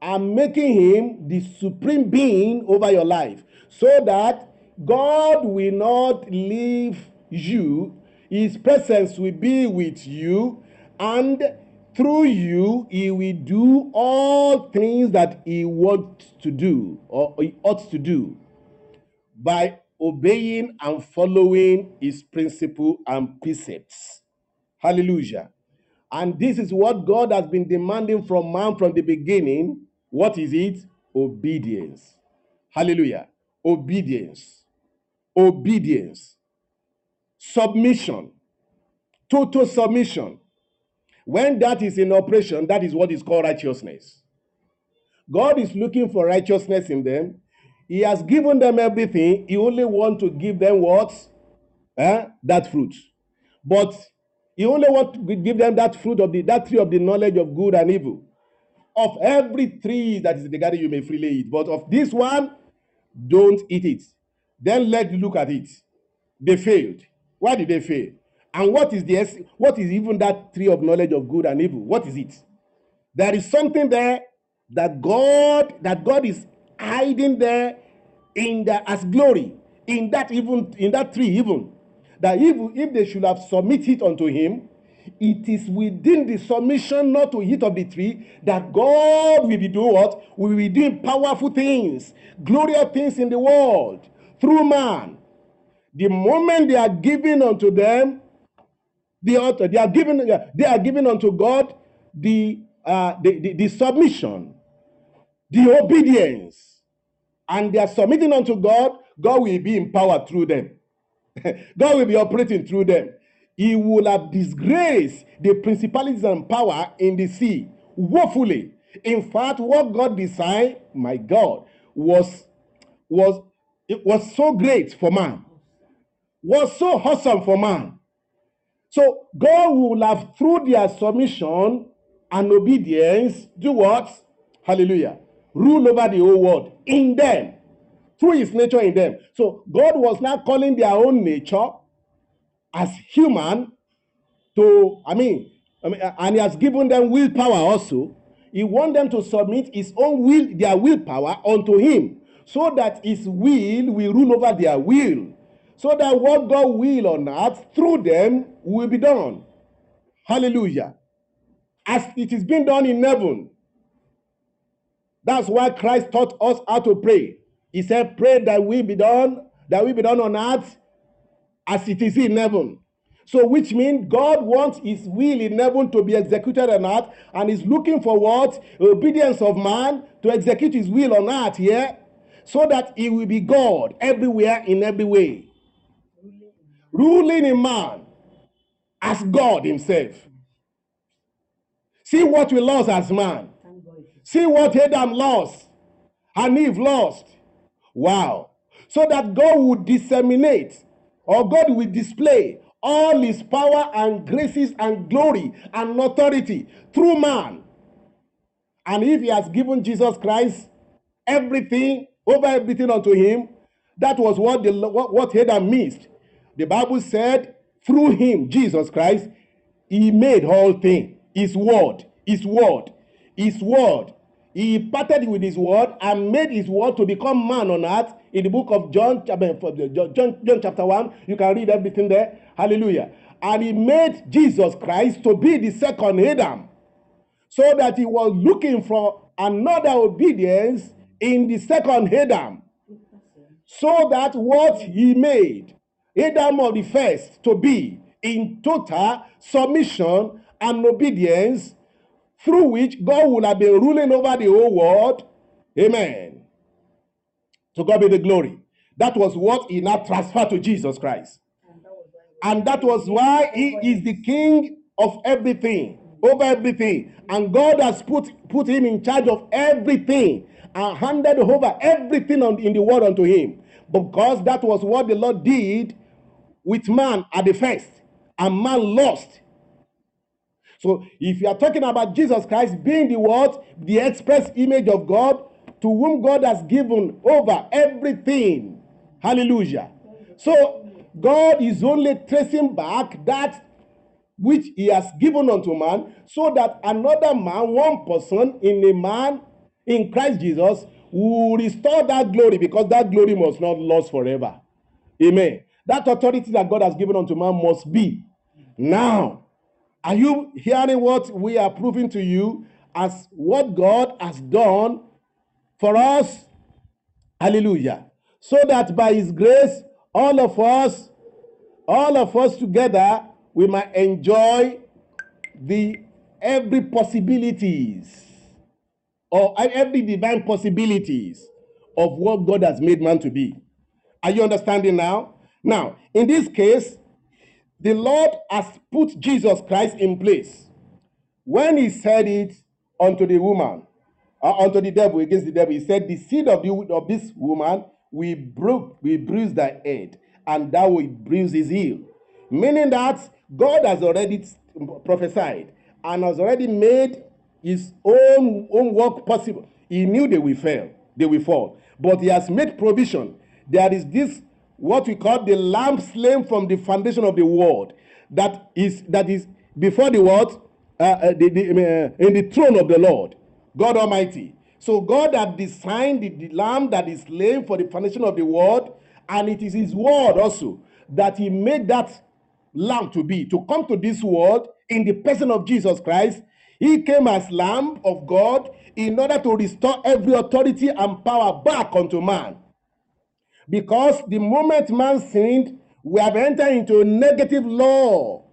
and making him the supreme being over your life so that God will not leave you, his presence will be with you, and through you, he will do all things that he wants to do or he ought to do by obeying and following his principle and precepts. Hallelujah. And this is what God has been demanding from man from the beginning. What is it? Obedience. Hallelujah. Obedience. Obedience. Submission. Total submission. When that is in operation, that is what is called righteousness. God is looking for righteousness in them. He has given them everything. He only wants to give them what? Eh? That fruit. But he only wants to give them that fruit of the that tree of the knowledge of good and evil. Of every tree that is in the garden, you may freely eat. But of this one, don't eat it. Then let's look at it. They failed. Why did they fail? And what is the what is even that tree of knowledge of good and evil? What is it? There is something there that God that God is hiding there in the as glory in that even in that tree even that if if they should have submitted unto him it is within the submission not to eat of the tree that God will be doing what We will be doing powerful things glorious things in the world through man the moment they are giving unto them the author they are giving they are giving unto God the uh the, the, the submission the obedience and they are submitting unto God, God will be empowered through them. God will be operating through them. He will have disgraced the principalities and power in the sea woefully. In fact, what God designed, my God, was was it was so great for man, was so awesome for man. So God will have through their submission and obedience do what? Hallelujah. Rule over the whole world in them through his nature in them. So God was now calling their own nature as human to, I mean, I mean, uh, and he has given them willpower also. He wants them to submit his own will, their willpower unto him, so that his will will rule over their will, so that what God will on earth through them will be done. Hallelujah. As it is being done in heaven. That's why Christ taught us how to pray. He said, Pray that we be done, that we be done on earth as it is in heaven. So, which means God wants His will in heaven to be executed on earth, and is looking for what obedience of man to execute His will on earth here, so that He will be God everywhere in every way, ruling in man as God Himself. See what we lost as man. See what Adam lost and Eve lost. Wow. So that God would disseminate or God will display all his power and graces and glory and authority through man. And if he has given Jesus Christ everything, over everything unto him, that was what, the, what, what Adam missed. The Bible said, through him, Jesus Christ, he made all things. His word, his word, his word. He parted with his word and made his word to become man on earth. In the book of John, chapter- eh, John, John chapter 1, you can read everything there. Hallelujah. And he made Jesus Christ to be the second Adam so that he was looking for another obedience in the second Adam, so that what he made Adam of the first to be in total submission and obedience, through which God would have been ruling over the whole world. Amen. To God be the glory. That was what he now transferred to Jesus Christ. And that was why he is the king of everything, over everything. And God has put, put him in charge of everything and handed over everything on, in the world unto him. Because that was what the Lord did with man at the first. And man lost. So if you are talking about Jesus Christ being the word, the express image of God, to whom God has given over everything. Hallelujah. So God is only tracing back that which he has given unto man, so that another man, one person in a man in Christ Jesus, will restore that glory because that glory must not last forever. Amen. That authority that God has given unto man must be. Now, are you hearing what we are proving to you as what God has done for us? Hallelujah. So that by his grace, all of us, all of us together, we might enjoy the every possibilities or every divine possibilities of what God has made man to be. Are you understanding now? Now, in this case, the Lord has put Jesus Christ in place. when he said it unto the woman, uh, unto the devil against the devil, he said, The seed of, the, of this woman will, broke, will bruise thy head, and thou will bruise his heel. Meaning that God has already prophesied and has already made his own, own work possible. He knew they will fail, they will fall. But he has made provision. There is this what we call the lamb slain from the foundation of the world that is that is before the world uh, uh, the, the, uh, in the throne of the lord god almighty. So god had designed the, the lamb that is slain for the foundation of the world and it is his word also that he made that lamb to be to come to this world in the person of jesus christ. He came as lamb of god in order to restore every authority and power back unto man because the moment man sinned, we have entered into a negative law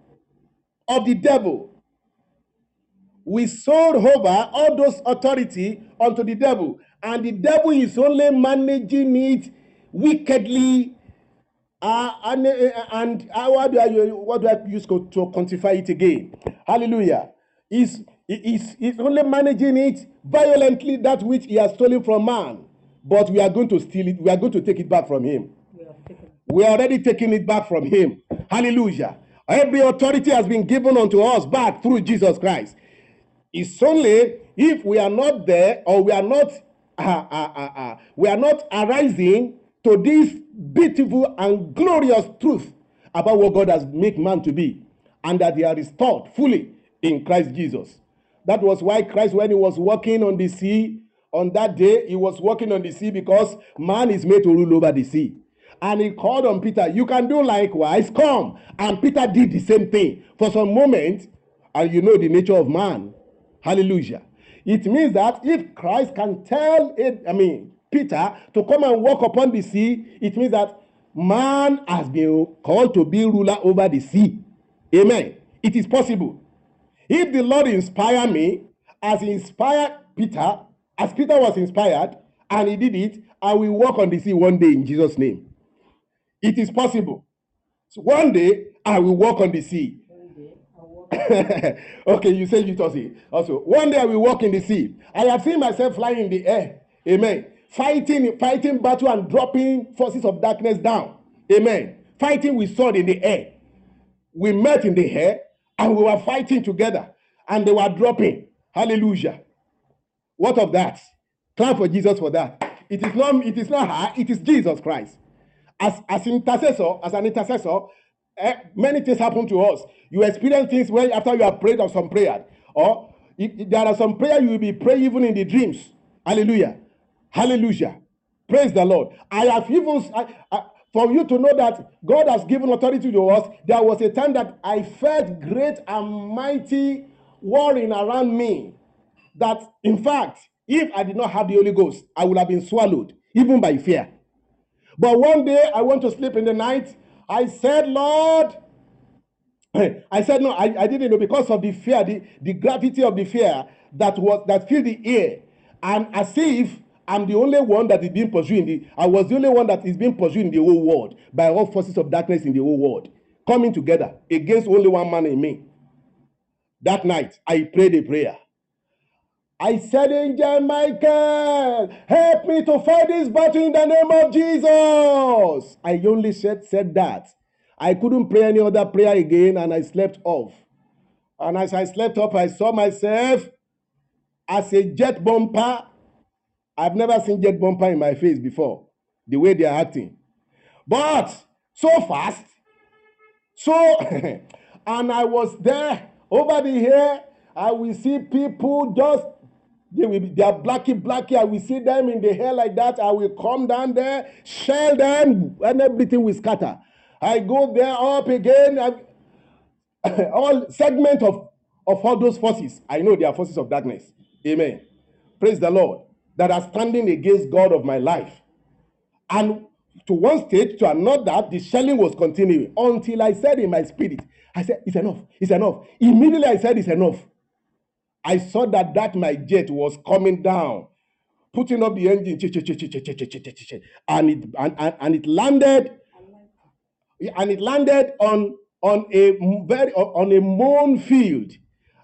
of the devil. We sold over all those authority unto the devil, and the devil is only managing it wickedly. Uh, and uh, and uh, what do I what do I use to quantify it again? Hallelujah. Is is is only managing it violently that which he has stolen from man but we are going to steal it. We are going to take it back from him. We are already taking it back from him. Hallelujah. Every authority has been given unto us back through Jesus Christ. It's only if we are not there or we are not uh, uh, uh, uh, we are not arising to this beautiful and glorious truth about what God has made man to be, and that they are restored fully in Christ Jesus. That was why Christ, when he was walking on the sea, on that day, he was walking on the sea because man is made to rule over the sea. And he called on Peter, You can do likewise, come. And Peter did the same thing for some moment. And you know the nature of man. Hallelujah. It means that if Christ can tell it, I mean, Peter to come and walk upon the sea, it means that man has been called to be ruler over the sea. Amen. It is possible. If the Lord inspire me, as he inspired Peter, as Peter was inspired and he did it, I will walk on the sea one day in Jesus' name. It is possible. So one day I will walk on the sea. okay, you say it. Also, one day I will walk in the sea. I have seen myself flying in the air. Amen. Fighting, fighting battle and dropping forces of darkness down. Amen. Fighting with sword in the air. We met in the air and we were fighting together and they were dropping. Hallelujah. What of that? Clap for Jesus for that. It is not, it is not her, it is Jesus Christ. As, as intercessor, as an intercessor, eh, many things happen to us. You experience things when after you have prayed of some prayer. Or if, there are some prayer you will be praying even in the dreams. Hallelujah. Hallelujah. Praise the Lord. I have even I, I, for you to know that God has given authority to us, there was a time that I felt great and mighty warring around me. That in fact, if I did not have the Holy Ghost, I would have been swallowed, even by fear. But one day I went to sleep in the night. I said, Lord, I said, no, I, I didn't know because of the fear, the, the gravity of the fear that was that filled the air. And as if I'm the only one that is being pursued in the I was the only one that is being pursued in the whole world by all forces of darkness in the whole world coming together against only one man in me. That night I prayed a prayer. I said, Angel Michael, help me to fight this battle in the name of Jesus. I only said, said that. I couldn't pray any other prayer again, and I slept off. And as I slept off, I saw myself as a jet bumper. I've never seen jet bumper in my face before, the way they are acting. But so fast, so, and I was there over the hair. I will see people just they will be, they are blacky blacky. I will see them in the hair like that. I will come down there, shell them, and everything will scatter. I go there up again. I, all segment of, of all those forces. I know they are forces of darkness. Amen. Praise the Lord. That are standing against God of my life. And to one stage, to another, the shelling was continuing until I said in my spirit, I said, It's enough. It's enough. Immediately I said, It's enough. I saw that that my jet was coming down, putting up the engine, and it and, and, and it landed, and it landed on on a very on a mown field,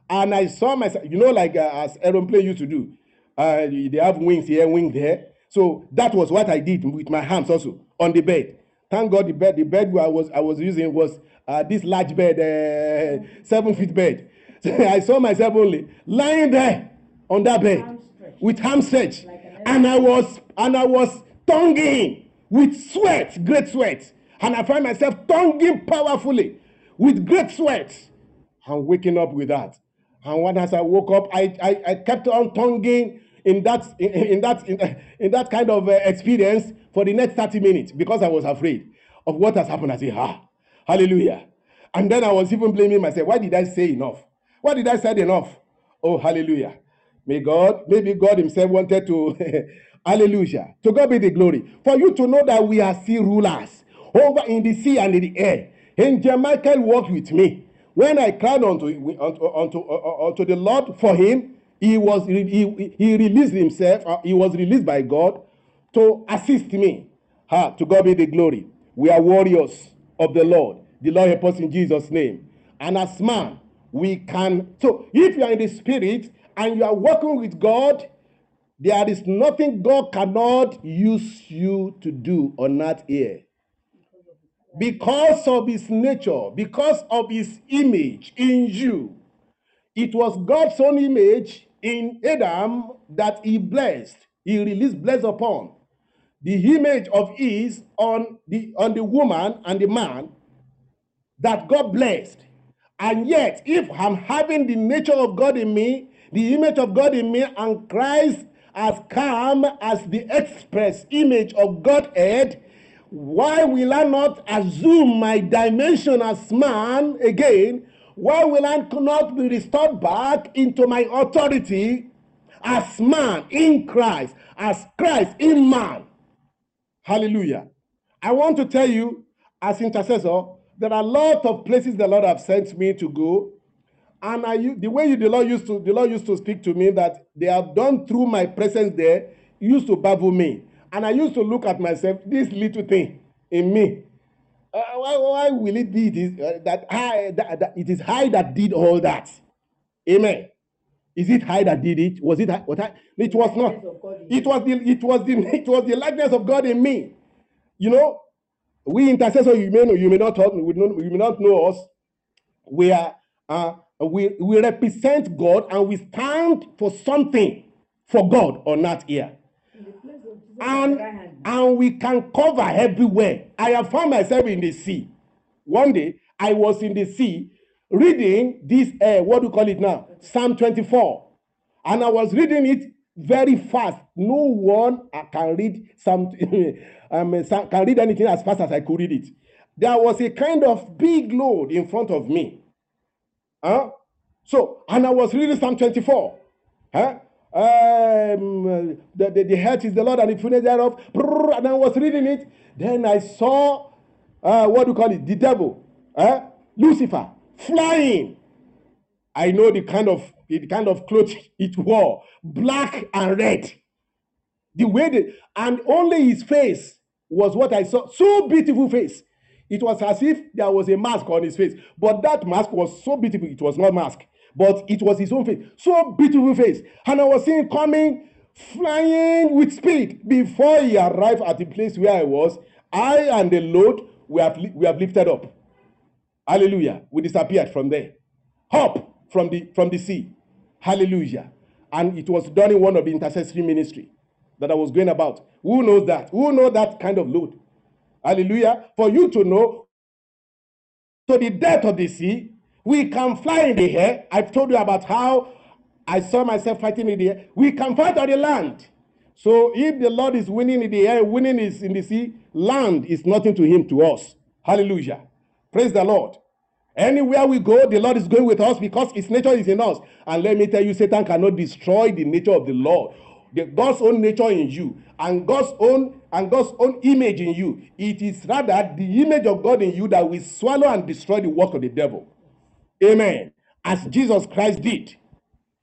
and I saw myself, you know, like uh, as aeroplane used to do. Uh, they have wings here, wings there. So that was what I did with my hands also on the bed. Thank God the bed, the bed I was I was using was uh, this large bed, uh, seven feet bed. I saw myself only lying there on that bed Arm with arm stretch, Like an and I was and I was tonguing with sweat, great sweat, and I find myself tonguing powerfully with great sweat. I'm waking up with that. And when as I woke up, I, I, I kept on tonguing in that in, in that in, in that kind of uh, experience for the next 30 minutes because I was afraid of what has happened. I said, ah, hallelujah. And then I was even blaming myself. Why did I say enough? Why did I say enough? Oh, hallelujah. May God, maybe God Himself wanted to, hallelujah. To God be the glory. For you to know that we are sea rulers over in the sea and in the air. Angel Michael walked with me. When I cried unto, unto, unto, unto the Lord for him, he was he, he released himself, uh, he was released by God to assist me. Ha, to God be the glory. We are warriors of the Lord. The Lord help us in Jesus' name. And as man, we can. So if you are in the spirit and you are working with God, there is nothing God cannot use you to do on that here. Because of his nature, because of his image in you. It was God's own image in Adam that he blessed. He released bless upon. The image of his on the on the woman and the man that God blessed. And yet, if I'm having the nature of God in me, the image of God in me, and Christ has come as the express image of Godhead, why will I not assume my dimension as man again? Why will I not be restored back into my authority as man in Christ, as Christ in man? Hallelujah. I want to tell you, as intercessor, there are a lot of places the Lord have sent me to go. And I, the way you, the Lord used to, the Lord used to speak to me that they have done through my presence there, used to baffle me. And I used to look at myself, this little thing in me. Uh, why, why will it be this, uh, that, I, that, that it is I that did all that? Amen. Is it I that did it? Was it I? What I? It was not. It was the it was the it was the likeness of God in me. You know, we intercessors, you may know, you may not know, you may not know us. We are uh, we we represent God and we stand for something for God on that here. And and we can cover everywhere. I have found myself in the sea. One day I was in the sea reading this uh, what do you call it now? Psalm 24. And I was reading it very fast. No one can read some um, some- can read anything as fast as I could read it. There was a kind of big load in front of me. Huh? So, and I was reading Psalm 24. Huh? Um, the, the, the earth is the Lord and the fullness thereof. And I was reading it. Then I saw, uh, what do you call it? The devil, huh? Lucifer, flying. I know the kind of the kind of clothes it wore, black and red. The way they, and only his face was what I saw. So beautiful face. It was as if there was a mask on his face. But that mask was so beautiful. It was not mask, but it was his own face. So beautiful face. And I was seeing coming, flying with speed. Before he arrived at the place where I was, I and the load we have, we have lifted up. Hallelujah. We disappeared from there. Up from the from the sea. Hallelujah. And it was done in one of the intercessory ministry that I was going about. Who knows that? Who know that kind of load? Hallelujah. For you to know to the depth of the sea, we can fly in the air. I've told you about how I saw myself fighting in the air. We can fight on the land. So if the Lord is winning in the air, winning is in the sea, land is nothing to him, to us. Hallelujah. Praise the Lord. Anywhere we go, the Lord is going with us because his nature is in us. And let me tell you, Satan cannot destroy the nature of the Lord. The, God's own nature in you and God's own and God's own image in you. It is rather the image of God in you that will swallow and destroy the work of the devil. Amen. As Jesus Christ did.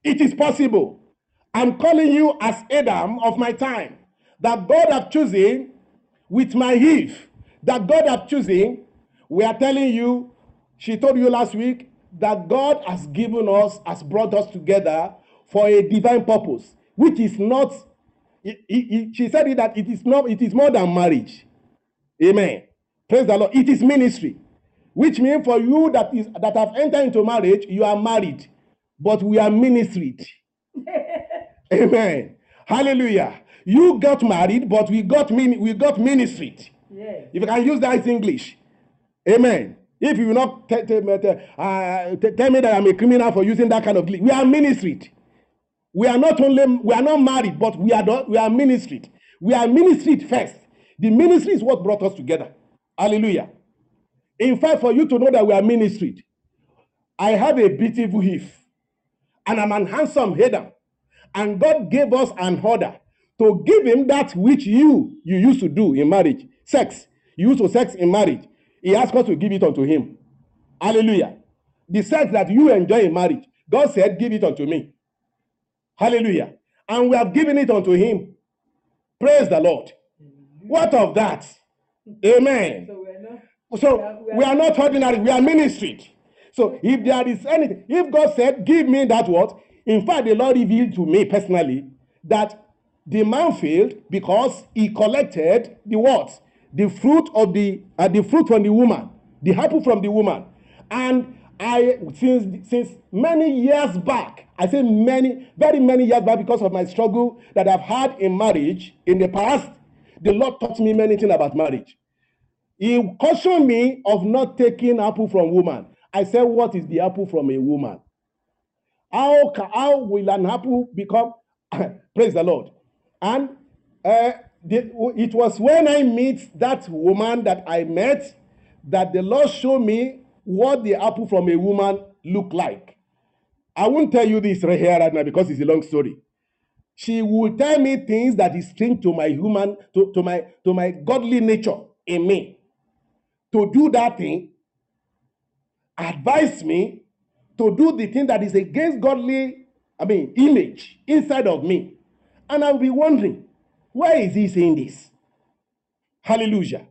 It is possible. I'm calling you as Adam of my time. That God have chosen with my Eve. That God have chosen. We are telling you, she told you last week that God has given us, has brought us together for a divine purpose, which is not. he- he- he- she said it that it is not. It is more than marriage. Amen. Praise the Lord. It is ministry, which means for you that is that have entered into marriage, you are married, but we are ministried. Amen. Hallelujah. You got married, but we got min- we got ministried. Yes. If you can use that English. Amen. If you will not te- me- te- uh, te- tell me that I'm a criminal for using that kind of we are ministried. We are not only we are not married, but we are we are ministried. We are ministried first. The ministry is what brought us together. Hallelujah. In fact, for you to know that we are ministried, I have a beautiful hoof and I'm an handsome header. And God gave us an order to give him that which you you used to do in marriage. Sex. You used to sex in marriage. He asked us to give it unto him. Hallelujah. The sex that you enjoy in marriage, God said, Give it unto me. Hallelujah. And we have given it unto him. Praise the Lord. What of that? Amen. So we're not. So we are not ordinary, we are ministry. So if there is anything, if God said, Give me that what? In fact, the Lord revealed to me personally that the man failed because he collected the what? The fruit of the uh, the fruit from the woman, the apple from the woman. And I since since many years back, I say many, very many years back, because of my struggle that I've had in marriage in the past, the Lord taught me many things about marriage. He cautioned me of not taking apple from woman. I said, What is the apple from a woman? How, how will an apple become? Praise the Lord. And uh, the, it was when I meet that woman that I met that the Lord showed me what the apple from a woman looked like. I won't tell you this right here right now because it's a long story. She will tell me things that is strange to my human, to, to my to my godly nature in me. To do that thing, advise me to do the thing that is against godly, I mean, image inside of me. And I'll be wondering, why is he saying this? Hallelujah.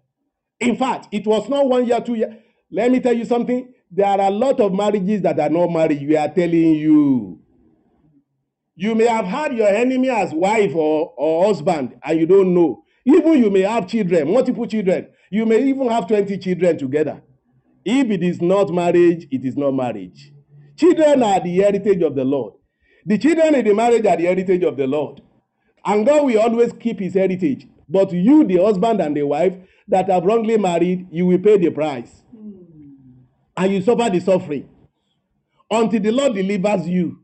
In fact, it was not one year, two years. Let me tell you something. There are a lot of marriages that are not married. We are telling you. You may have had your enemy as wife or, or husband, and you don't know. Even you may have children, multiple children. You may even have 20 children together. If it is not marriage, it is not marriage. Children are the heritage of the Lord. The children in the marriage are the heritage of the Lord. And God will always keep his heritage. But you, the husband and the wife that have wrongly married, you will pay the price. And you suffer the suffering. Until the Lord delivers you.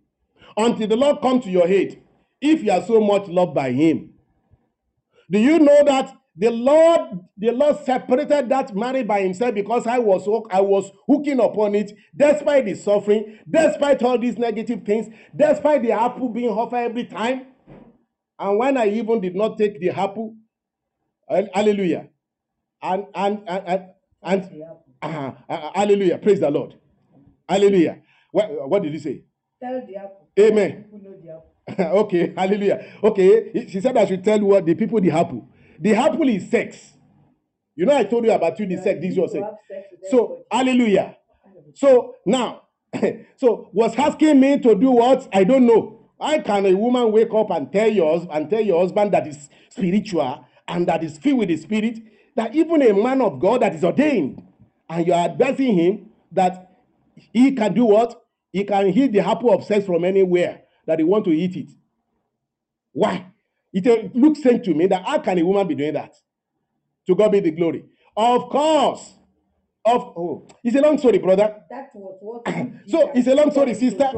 Until the Lord comes to your aid. If you are so much loved by him. Do you know that the Lord, the Lord separated that marriage by himself because I was I was hooking upon it, despite the suffering, despite all these negative things, despite the apple being offered every time. And when I even did not take the apple, hall- hallelujah. And and and and, and uh, hallelujah, praise the Lord. Hallelujah. What, what did he say? Tell the apple. Amen. The apple. okay, hallelujah. Okay, she said I should tell what the people the apple. The apple is sex. You know, I told you about you the sex, this was sex. have sex with So, hallelujah. So now, so was asking me to do what? I don't know. How can a woman wake up and tell your and tell your husband that is spiritual and that is filled with the spirit, that even a man of God that is ordained, and you are advising him that he can do what? He can eat the apple of sex from anywhere that he want to eat it. Why? It looks strange to me that how can a woman be doing that? To God be the glory. Of course. Of oh, it's a long story, brother. That was what. So it's a long story, sister.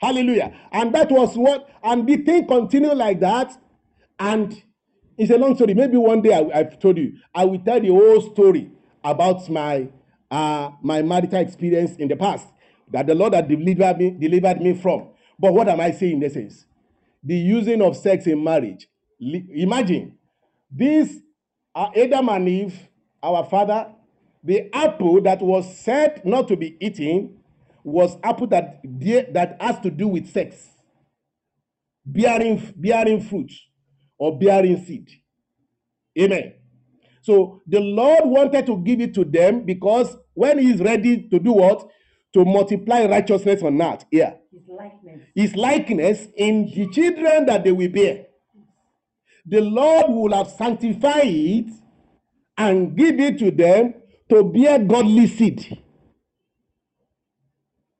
Hallelujah. And that was what, and the thing continued like that. And it's a long story. Maybe one day I, I've told you, I will tell the whole story about my uh my marital experience in the past that the Lord had delivered me, delivered me from. But what am I saying in essence? The using of sex in marriage. Imagine this uh, Adam and Eve, our father, the apple that was said not to be eaten was apple that that has to do with sex, bearing bearing fruit or bearing seed. Amen. So the Lord wanted to give it to them because when He's ready to do what? to multiply righteousness on earth Yeah. His likeness. His likeness in the children that they will bear. The Lord will have sanctified it and give it to them to bear godly seed.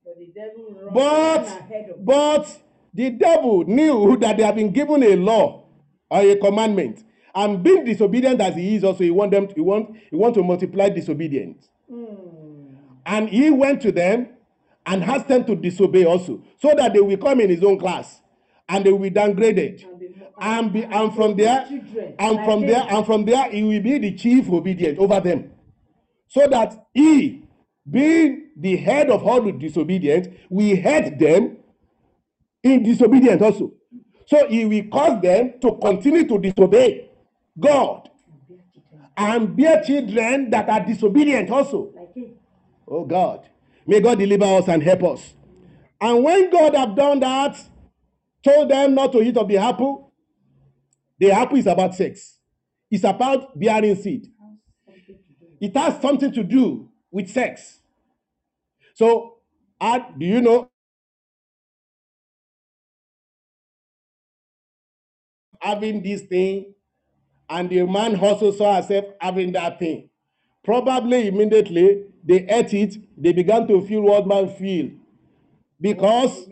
But the devil run But but the devil knew that they have been given a law or a commandment, and being disobedient as he is, also he want them. He want he want to multiply disobedience, and he went to them and asked them to disobey also, so that they will come in his own class, and they will be downgraded, And be- and from there and from there and from there he will be the chief obedient over them. So that he being the head of all the disobedient will head them in disobedience also. So he will cause them to continue to disobey god and bear children that are disobedient also oh god may god deliver us and help us and when god have done that told them not to eat of the apple the apple is about sex it's about bearing seed it has something to do with sex. So, uh, do you know? Having this thing, and the man also saw herself having that thing. Probably immediately they ate it, they began to feel what man feel. Because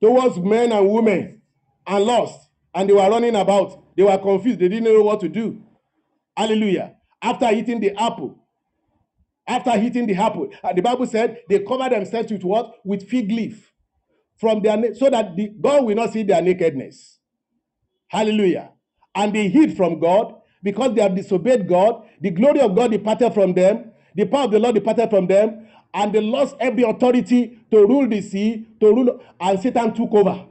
towards men and women and lost, and they were running about. They were confused, they didn't know what to do. Hallelujah. After eating the apple, after eating the apple, uh, the Bible said they covered themselves with what? With fig leaf from their so that the, God will not see their nakedness. Hallelujah. And they hid from God because they have disobeyed God. The glory of God departed from them. The power of the Lord departed from them. And they lost every authority to rule the sea, to rule, and Satan took over.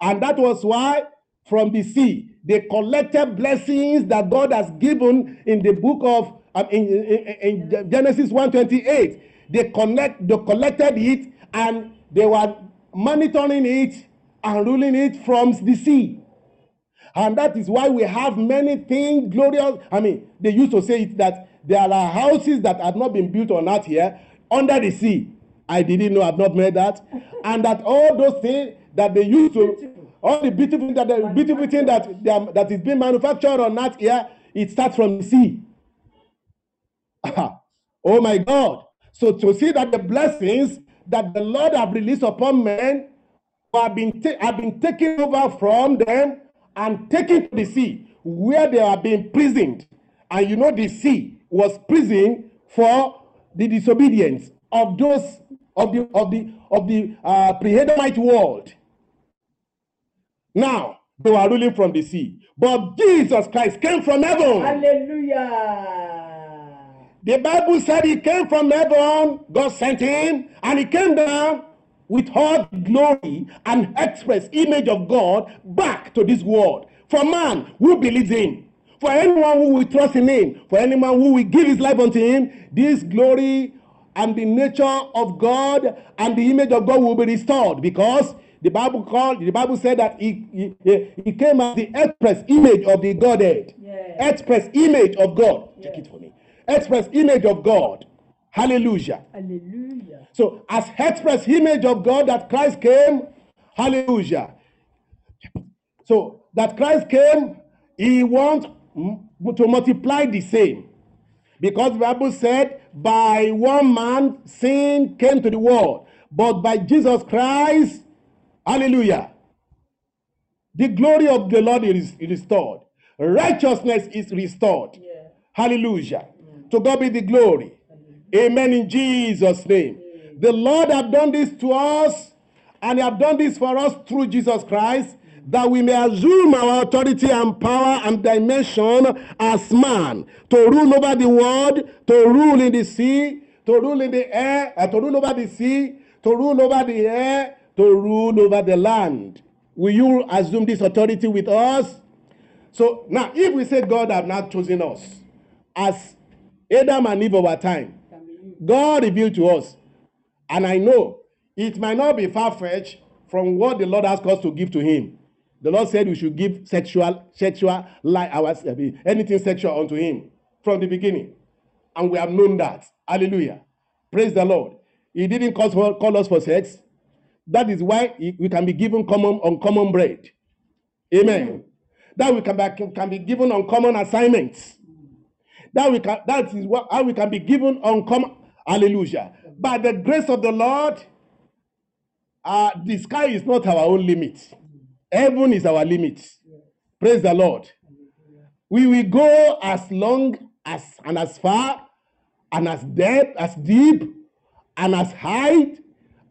And that was why from the sea they collected blessings that God has given in the book of um, in, in, in Genesis 128. They connect they collected it and they were monitoring it and ruling it from the sea. And that is why we have many things glorious. I mean, they used to say it that there are houses that have not been built on earth here under the sea. I didn't know, I've not made that. And that all those things that they used to, all the beautiful that the beautiful thing that they that is being manufactured on earth here, it starts from the sea. oh my God. So to see that the blessings that the Lord have released upon men have been, ta- have been taken over from them and taken to the sea where they are being prisoned. And you know, the sea was prison for the disobedience of those of the of the of the uh, pre-Adamite world. Now they were ruling from the sea, but Jesus Christ came from heaven. Hallelujah. The Bible said he came from heaven, God sent him, and he came down with all glory and express image of God back to this world. For man who believes in, for anyone who will trust in him, for anyone who will give his life unto him, this glory and the nature of God and the image of God will be restored because the Bible called the Bible said that he, he, he came as the express image of the Godhead. Yeah. Express image of God. Check it for me. Express image of God. Hallelujah. Hallelujah. So, as express image of God that Christ came, hallelujah. So, that Christ came, he wants to multiply the same. Because the Bible said, by one man sin came to the world, but by Jesus Christ, hallelujah, the glory of the Lord is restored. Righteousness is restored. Yeah. Hallelujah. To God be the glory. Amen in Jesus' name. The Lord have done this to us, and He have done this for us through Jesus Christ, that we may assume our authority and power and dimension as man to rule over the world, to rule in the sea, to rule in the air, uh, to rule over the sea, to rule over the air, to rule over the land. Will you assume this authority with us? So now, if we say God have not chosen us as Adam and Eve our time. God revealed to us, and I know it might not be far fetched from what the Lord asked us to give to Him. The Lord said we should give sexual, sexual, like our anything sexual unto Him from the beginning, and we have known that. Hallelujah! Praise the Lord. He didn't call, call us for sex. That is why we can be given common uncommon bread. Amen. That we can be, can be given uncommon assignments. That we can that is what how we can be given uncommon hallelujah. By the grace of the Lord, uh, the sky is not our own limit. Heaven is our limit. Praise the Lord. We will go as long as and as far and as depth, as deep, and as high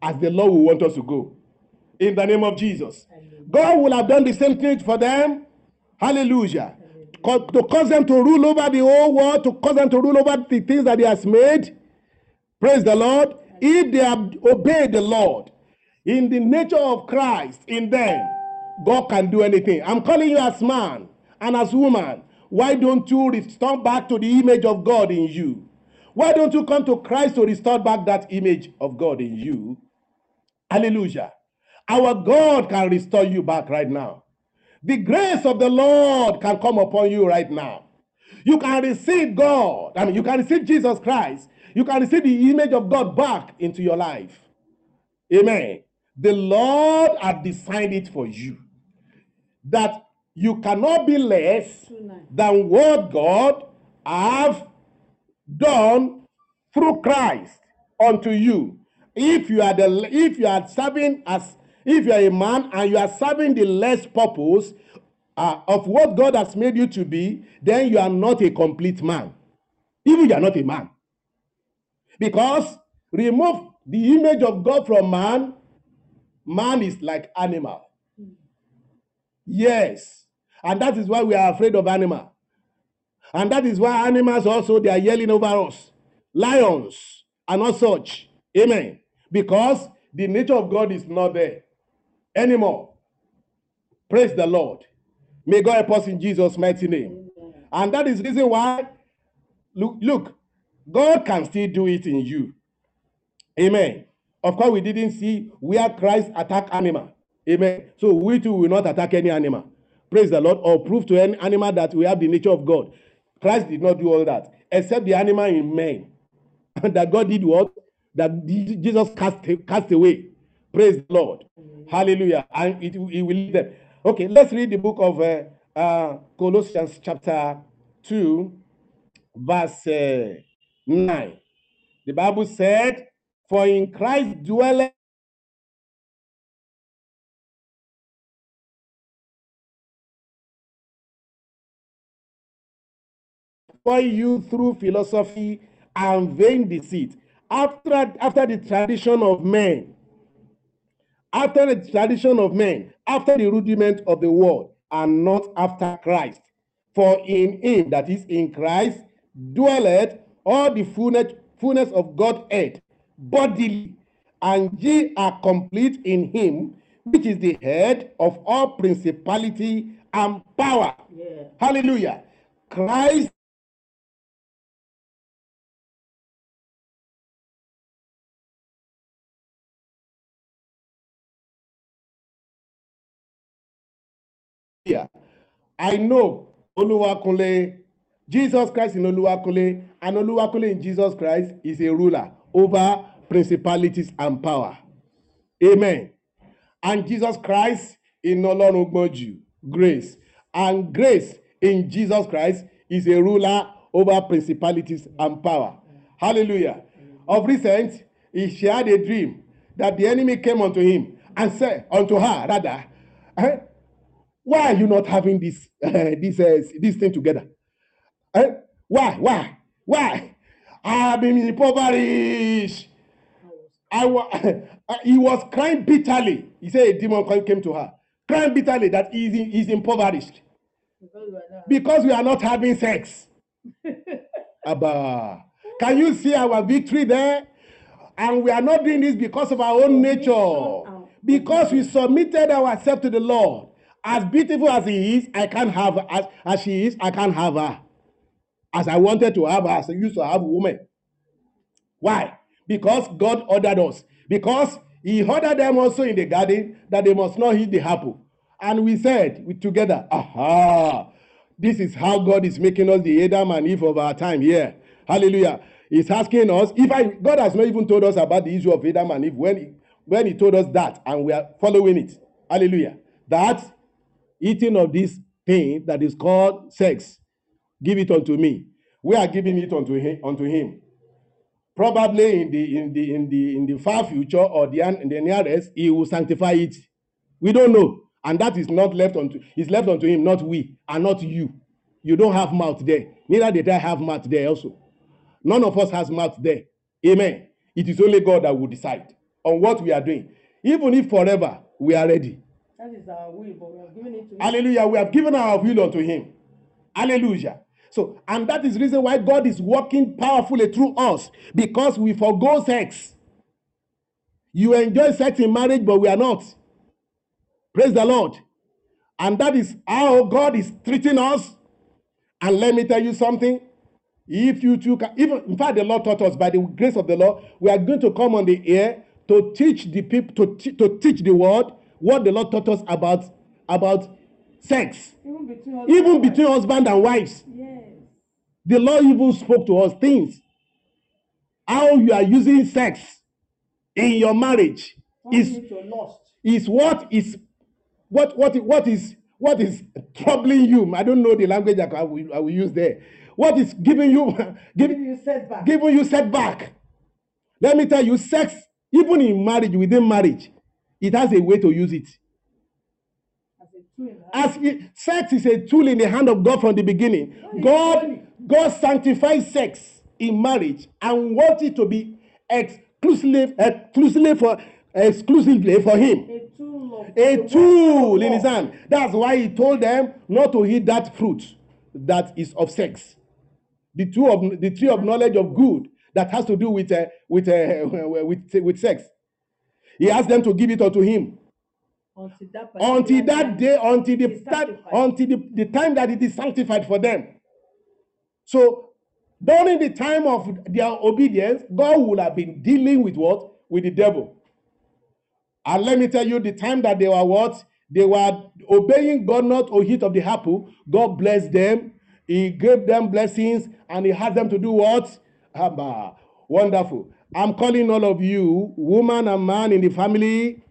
as the Lord will want us to go. In the name of Jesus. God will have done the same thing for them. Hallelujah. To cause them to rule over the whole world, to cause them to rule over the things that He has made. Praise the Lord. If they have obeyed the Lord in the nature of Christ in them, God can do anything. I'm calling you as man and as woman. Why don't you restore back to the image of God in you? Why don't you come to Christ to restore back that image of God in you? Hallelujah. Our God can restore you back right now. The grace of the Lord can come upon you right now. You can receive God. I mean, you can receive Jesus Christ. You can receive the image of God back into your life. Amen. The Lord has designed it for you that you cannot be less than what God have done through Christ unto you. If you are the if you are serving as if you are a man and you are serving the less purpose uh, of what God has made you to be, then you are not a complete man. Even you are not a man. Because remove the image of God from man, man is like animal. Yes. And that is why we are afraid of animal. And that is why animals also they are yelling over us. Lions and all such. Amen. Because the nature of God is not there anymore. Praise the Lord. May God help us in Jesus' mighty name. And that is the reason why, look, look, God can still do it in you. Amen. Of course, we didn't see where Christ attacked animal. Amen. So we too will not attack any animal. Praise the Lord. Or prove to any animal that we have the nature of God. Christ did not do all that, except the animal in man. that God did what? That Jesus cast, cast away. Praise the Lord. Hallelujah. And it, it will lead them. Okay, let's read the book of uh, uh, Colossians chapter 2, verse uh, 9. The Bible said, For in Christ dwelleth for you through philosophy and vain deceit, after, after the tradition of men, after the tradition of men, after the rudiment of the world, and not after Christ. For in him, that is in Christ, dwelleth all the fullness, fullness of Godhead bodily, and ye are complete in him, which is the head of all principality and power. Yeah. Hallelujah. Christ. I know Oluwakunle, Jesus Christ in Oluwakunle, and Oluwakunle in Jesus Christ is a ruler over principalities and power. Amen. And Jesus Christ in jù, grace. And grace in Jesus Christ is a ruler over principalities and power. Hallelujah. Of recent, he shared a dream that the enemy came unto him and said, unto her rather, eh, why are you not having this uh, this uh, this thing together? Eh? Why? Why? Why? I've been impoverished. I wa- he was crying bitterly. He said a demon came to her, crying bitterly that he's, in, he's impoverished Because we are not- because we are not having sex. Abba. Can you see our victory there? And we are not doing this because of our own nature. Because we submitted ourselves to the Lord. As beautiful as he is, I can't have as, as she is, I can't have her. As I wanted to have as I used to have women. Why? Because God ordered us. Because He ordered them also in the garden that they must not eat the apple. And we said we together, aha, this is how God is making us the Adam and Eve of our time here. Hallelujah. He's asking us if I God has not even told us about the issue of Adam and Eve when he, when he told us that and we are following it. Hallelujah. That eating of this thing that is called sex, give it unto me. We are giving it unto him unto him. Probably in the in the in the in the far future or the, in the nearest, he will sanctify it. We don't know. And that is not left unto is left unto him, not we, and not you. You don't have mouth there. Neither did I have mouth there also. None of us has mouth there. Amen. It is only God that will decide on what we are doing. Even if forever we are ready. That is our will, but we are giving it to him. Hallelujah. We have given our will unto him. Hallelujah. So, and that is reason why God is working powerfully through us because we forego sex. You enjoy sex in marriage, but we are not. Praise the Lord. And that is how God is treating us. And let me tell you something. If you two can, even in fact, the Lord taught us by the grace of the Lord, we are going to come on the air to teach the people to, to teach the world what the Lord taught us about about sex, Even between us. even between husband and wives. Yes. The Lord even spoke to us things. How you are using sex in your marriage is Turning it to lust. is what is what what what is what is troubling you. I don't know the language I will, I will use there. What is giving you Giving you setback. giving you setback? Let me tell you, sex, even in marriage, within marriage, it has a way to use it. As a tool in. As it, sex is a tool in the hand of God from the beginning. God. God sanctifies sex in marriage and wants it to be exclusively, exclusively for exclusively for Him. A tool A tool in his hand. That's why he told them not to eat that fruit that is of sex. The two of the tree of knowledge of good that has to do with uh, with, uh, with with sex. He asked them to give it unto him Until that until that day, until the sanctified. until the, the time that it is sanctified for them. So during the time of their obedience, God would have been dealing with what? With the devil. And let me tell you, the time that they were what? They were obeying God not to eat of the apple. God blessed them. He gave them blessings and he had them to do what? Abba. Wonderful. I'm calling all of you, woman and man in the family,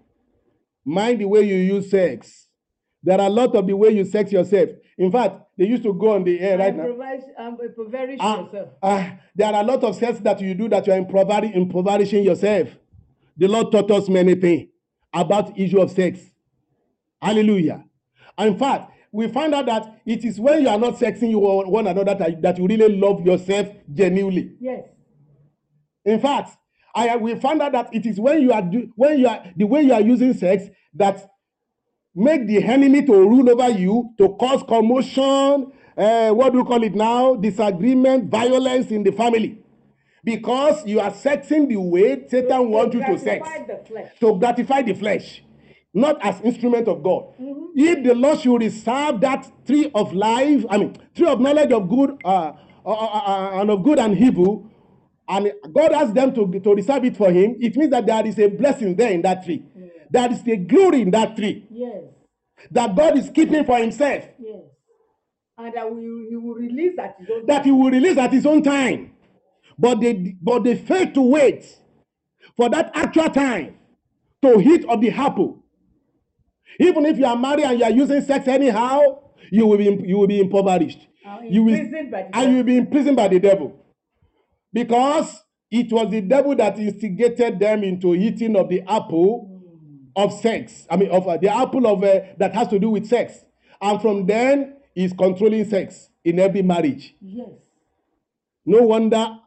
mind the way you use sex. There are a lot of the way you sex yourself. In fact, they used to go on the air right now. Improvise, um, impoverish Ah, yourself. ah, there are a lot of sets that you do that you are impover- impoverishing yourself. The Lord taught us many things about issue of sex. Hallelujah. In fact, we find out that it is when you are not sexing you one one another that, that you really love yourself genuinely. Yes. In fact, I we found out that it is when you are do, when you are the way you are using sex that make the enemy to rule over you to cause commotion. Uh, what do you call it now? Disagreement, violence in the family, because you are sexing the way Satan wants you to flesh. to gratify the flesh, not as instrument of God. If the Lord should reserve that tree of life, I mean, tree of knowledge of good uh, uh, uh, uh, and of good and evil, and God asked them to, to reserve it for Him, it means that there is a blessing there in that tree. There is a glory in that tree Yes. that God is keeping for Himself, Yes. And that we, he will release at his own that He will release at His own time. But they, but they failed to wait for that actual time to hit of the apple. Even if you are married and you are using sex anyhow, you will be you will be impoverished. You will, and you will be imprisoned by the devil, because it was the devil that instigated them into eating of the apple of sex. I mean, of uh, the apple of uh, that has to do with sex, and from then is controlling sex in every marriage. Yes. No wonder,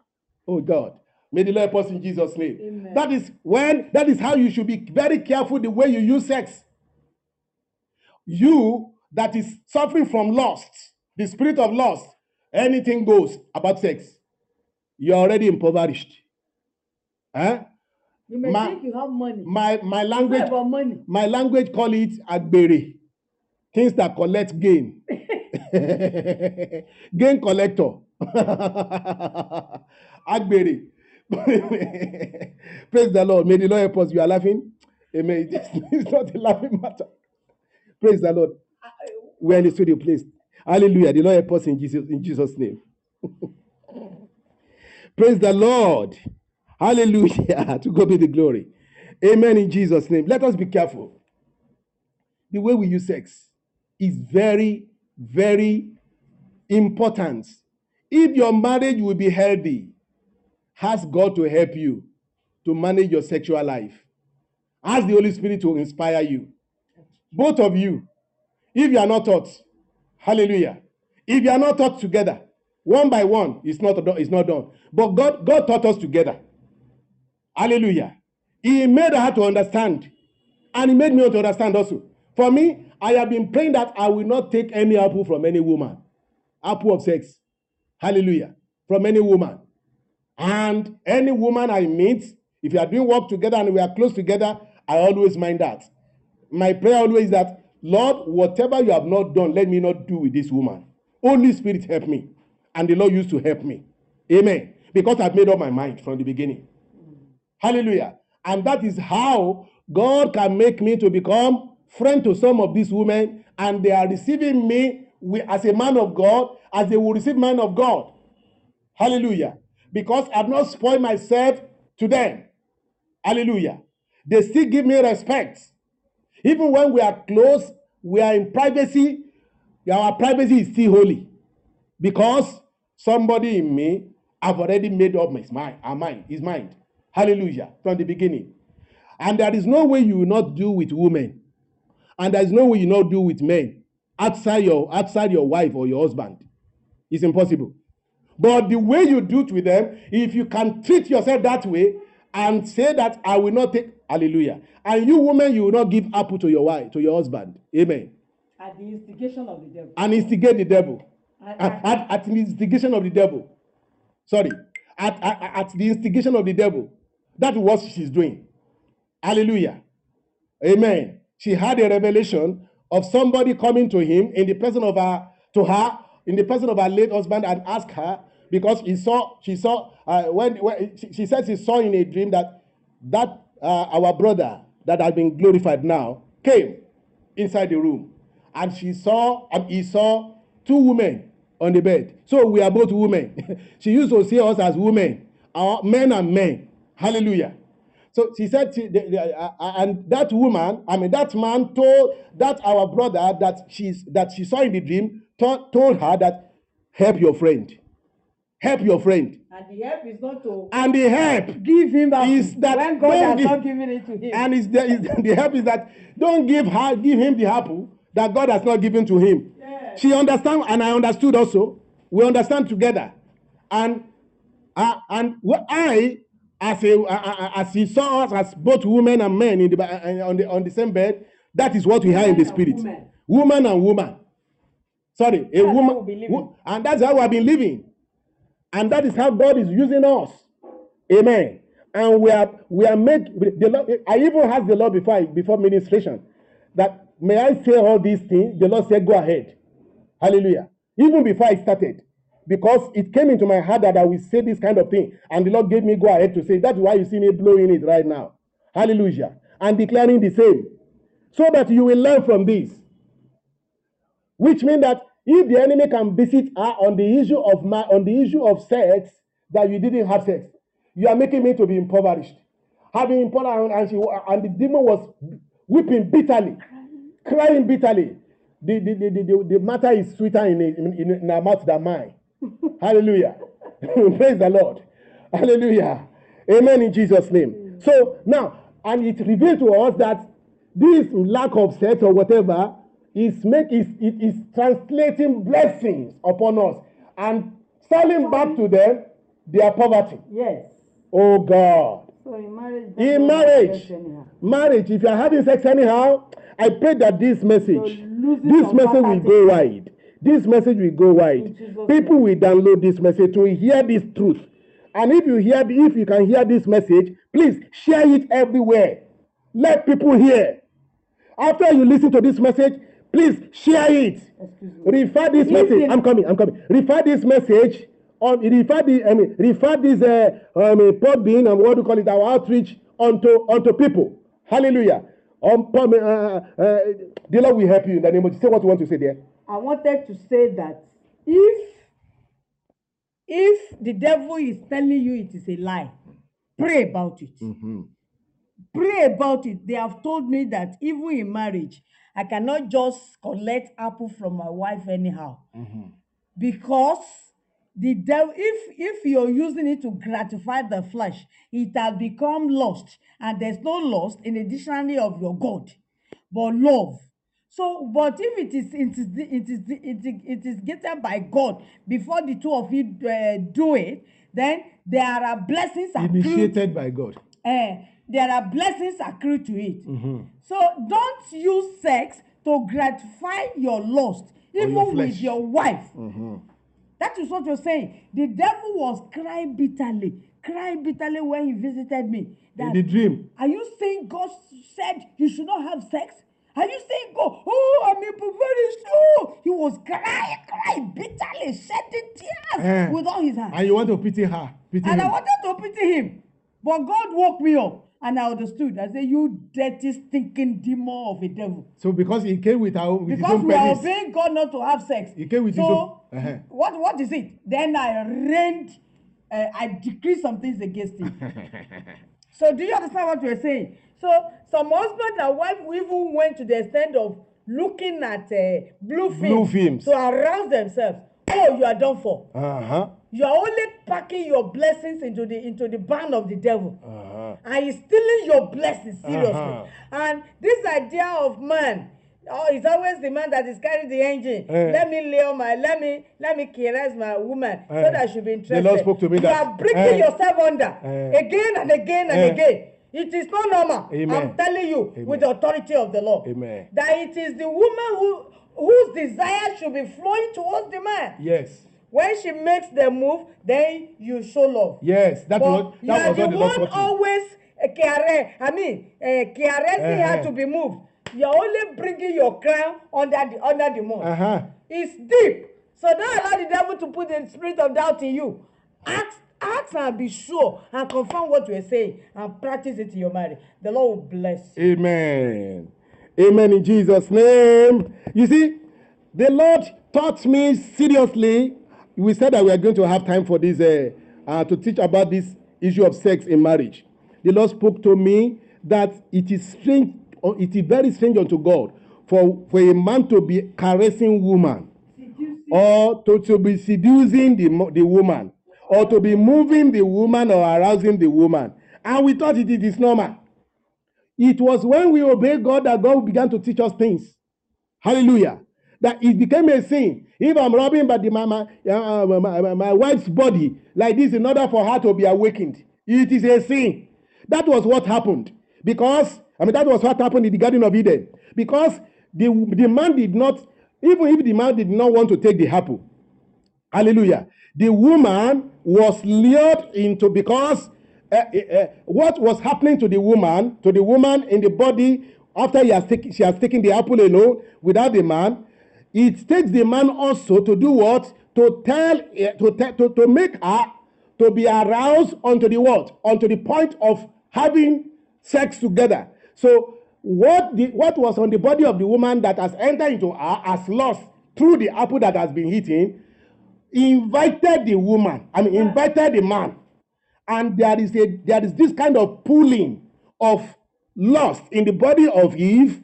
oh God, may the Lord help us in Jesus' name. Amen. That is when, that is how you should be very careful the way you use sex. You that is suffering from lust, the spirit of lust, anything goes about sex. You're already impoverished. Huh? You may Ma- think you have money. My my language, about money. my language call it agbere. Things that collect gain. gain collector. agbere. Praise the Lord. May the Lord help us. You are laughing. Amen. It's not a laughing matter. Praise the Lord. We are in the studio, please. Hallelujah. The Lord help us in Jesus, in Jesus' name. Praise the Lord. Hallelujah. to God be the glory. Amen in Jesus' name. Let us be careful. The way we use sex is very, very important. If your marriage will be healthy, ask God to help you to manage your sexual life. Ask the Holy Spirit to inspire you. Both of you, if you are not taught, hallelujah. If you are not taught together, one by one, it's not it's not done. But God, God taught us together. Hallelujah. He made her to understand. And he made me to understand also. For me, I have been praying that I will not take any apple from any woman. Apple of sex. Hallelujah. From any woman. And any woman I meet, if you are doing work together and we are close together, I always mind that. My prayer always is that, Lord, whatever you have not done, let me not do with this woman. Holy Spirit help me. And the Lord used to help me. Amen. Because I've made up my mind from the beginning. Hallelujah. And that is how God can make me to become friend to some of these women, and they are receiving me as a man of God, as they will receive man of God. Hallelujah. Because I've not spoiled myself to them. Hallelujah. They still give me respect. Even when we are close, we are in privacy, our privacy is still holy. Because somebody in me I've already made up his mind, our mind, his mind. Hallelujah. From the beginning. And there is no way you will not do with women. And there is no way you not do with men outside your outside your wife or your husband. It's impossible. But the way you do it with them, if you can treat yourself that way and say that I will not take hallelujah. And you women, you will not give apple to your wife, to your husband. Amen. At the instigation of the devil. And instigate the devil. And- At, at, at the instigation of the devil. Sorry. At, at, at the instigation of the devil. That's what she's doing. Hallelujah. Amen. She had a revelation of somebody coming to him in the person of her to her in the person of her late husband and asked her because he saw she saw uh, when, when she, she said she saw in a dream that that uh, our brother that had been glorified now came inside the room and she saw and he saw two women on the bed so we are both women she used to see us as women our men and men hallelujah so she said, she, the, the, uh, uh, and that woman, I mean, that man told that our brother that she's that she saw in the dream, told, told her that help your friend, help your friend, And the help is not to and the help give him that is that when God has give- not given it to him. and is the, is the help is that don't give her give him the apple that God has not given to him. Yes. She understand and I understood also. We understand together, and uh, and I as a as he saw us as both women and men in the uh, on the on the same bed. That is what we have in the spirit. woman. Woman and woman. Sorry, a That's woman, we'll be living. wo- and that's how we have been living. And that is how God is using us. Amen. And we are we are made the Lord, I even asked the Lord before I, before ministration that may I say all these things. The Lord said, Go ahead. Hallelujah. Even before I started, because it came into my heart that I will say this kind of thing, and the Lord gave me go ahead to say. That's why you see me blowing it right now. Hallelujah. And declaring the same. So that you will learn from this. Which means that if the enemy can visit her on the issue of ma- on the issue of sex, that you didn't have sex, you are making me to be impoverished. Having impoverished, and she and the demon was weeping bitterly, crying bitterly. The, the, the, the, the, matter is sweeter in, in, in her mouth than mine. Hallelujah. Praise the Lord. Hallelujah. Amen in Jesus' name. So now, and it revealed to us that this lack of sex or whatever is make is it is translating blessings upon us and selling back to them their poverty. yes. Oh God. So in marriage. In marriage, marriage, if you are having sex anyhow, I pray that this message, losing this message will go wide. This message will go wide. People will download this message to hear this truth. And if you hear, if you can hear this message, please share it everywhere. Let people hear. After you listen to this message, please share it. Refer this message. I'm coming. I'm coming. Refer this message on. Refer the. I mean, refer this. Uh, I mean, Podbean and what do you call it? Our outreach onto onto people. Hallelujah. Um, uh, uh, uh, the Lord will help you in the name of. Say what you want to say there. I wanted to say that if if the devil is telling you it is a lie, pray about it. Mhm. Pray about it. They have told me that even in marriage, I cannot just collect apple from my wife anyhow Mhm. because the devil if if you're using it to gratify the flesh it has become lost, and there's no lust in the dictionary of your god but love so but if it is it is it is it is, it is gated by god before the two of you uh, do it then there are blessings accrued Initiated by God. uh, there are blessings accrued to it Mhm. so don't use sex to gratify your lust even your with your wife Mhm. that is what you're saying. The devil was crying bitterly, crying bitterly when he visited me. In That, the dream. are you saying God said you should not have sex? Are you saying God, oh, I'm a very sure? He was crying, crying bitterly, shedding tears Eh. with all his hands. And you want to pity her. Pity And I him. wanted to pity him. But God woke me up and I understood. I said, You dirty, stinking demon of a devil. So because he came with, our, with his because we are obeying God not to have sex. He came with his so, own- Uh-huh. what what is it? Then I reigned, uh, I decreed some things against him. so do you understand what we're saying? So some husband and wife even went to the extent of looking at uh, blue films, Blue films. to arouse themselves. Oh, you are done for. Uh-huh. You are only packing your blessings into the into the barn of the devil Uh-huh. and he's stealing your blessings seriously. Uh-huh. And this idea of man, oh, it's always the man that is carrying the engine. Eh. Let me lay on my, let me, let me caress my woman Eh. so that she'll be interested. Lord spoke to me you that- are breaking Eh. yourself under Eh. again and again and Eh. again. It is not normal. Amen. I'm telling you Amen. with the authority of the law Amen. that it is the woman who whose desire should be flowing towards the man. Yes. When she makes the move, then you show love. Yes. That But was you that are was the what the Lord one always uh, care, I mean, uh, caressing her Uh-huh. to be moved. You're only bringing your crown under the under the moon. Uh-huh. It's deep. So don't allow the devil to put the spirit of doubt in you. Ask, ask and be sure and confirm what we're saying and practice it in your marriage. The Lord will bless you. Amen. Amen in Jesus' name. You see, the Lord taught me seriously. We said that we are going to have time for this uh, uh, to teach about this issue of sex in marriage. The Lord spoke to me that it is strange, it is very strange unto God for, for a man to be caressing woman or to, to be seducing the, the woman or to be moving the woman or arousing the woman. And we thought it is normal. It was when we obey God that God began to teach us things. Hallelujah. That it became a sin. If I'm rubbing by the, my, my, uh, my, my, my wife's body like this in order for her to be awakened, it is a sin. That was what happened. Because, I mean, that was what happened in the Garden of Eden. Because the, the man did not, even if the man did not want to take the apple, Hallelujah. The woman was lured into because uh, uh, what was happening to the woman, to the woman in the body after has taken, she has taken the apple alone without the man, it takes the man also to do what? To tell, to, te- to, to make her to be aroused onto the what? Onto the point of having sex together. So what the what was on the body of the woman that has entered into her has lost through the apple that has been eaten invited the woman i mean invited the man. And there is a there is this kind of pulling of lust in the body of eve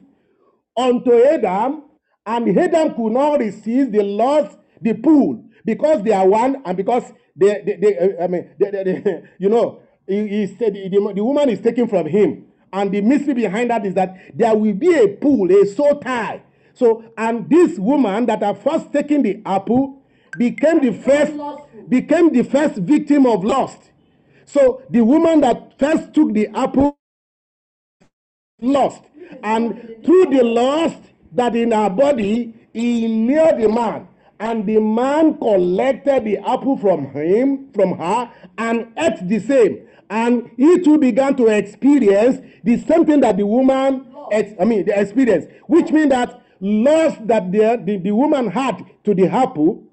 unto adam and adam could not resist the lust the pull because they are one and because they they, they uh, i mean they, they, you know he, he said the, the woman is taken from him and the mystery behind that is that there will be a pull a soul tie. So and this woman that had first taken the apple became the first became the first victim of lust. So the woman that first took the apple lost. And through the lust that in her body he knew the man. And the man collected the apple from him from her and ate the same and he too began to experience the same thing that the woman ex- i mean the experience which means that lust that the, the, the woman had to the apple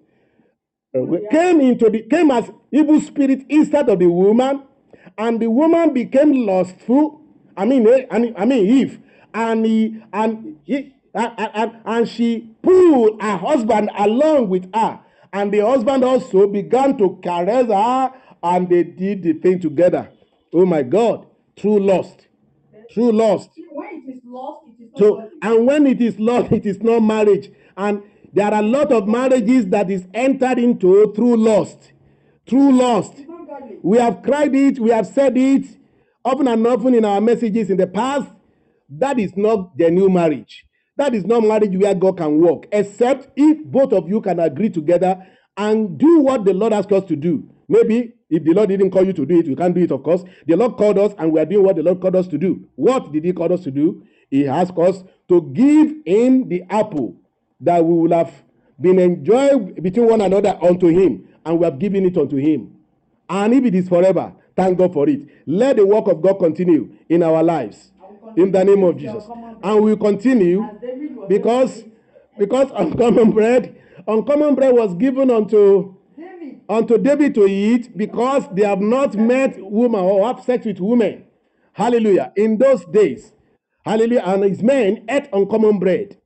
came into the came as evil spirit inside of the woman and the woman became lustful i mean eh, i mean, I mean eve and he and he and, and, and she pulled her husband along with her And the husband also began to caress her and they did the thing together. Oh my God, true lust. True lust. When it is lost, it is not So, and when it is love, it is not marriage. And there are a lot of marriages that is entered into through lust. Through lust. It's not godly. We have cried it, we have said it often and often in our messages in the past. That is not the new marriage. That is not marriage where God can work, except if both of you can agree together and do what the Lord asked us to do. Maybe if the Lord didn't call you to do it, we can't do it, of course. The Lord called us and we are doing what the Lord called us to do. What did He call us to do? He asked us to give Him the apple that we will have been enjoying between one another unto Him, and we have given it unto Him. And if it is forever, thank God for it. Let the work of God continue in our lives. In the name of Jesus. And we continue because because uncommon bread, uncommon bread was given unto unto David to eat because they have not met woman or have sex with women. Hallelujah. In those days, hallelujah, and his men ate uncommon bread.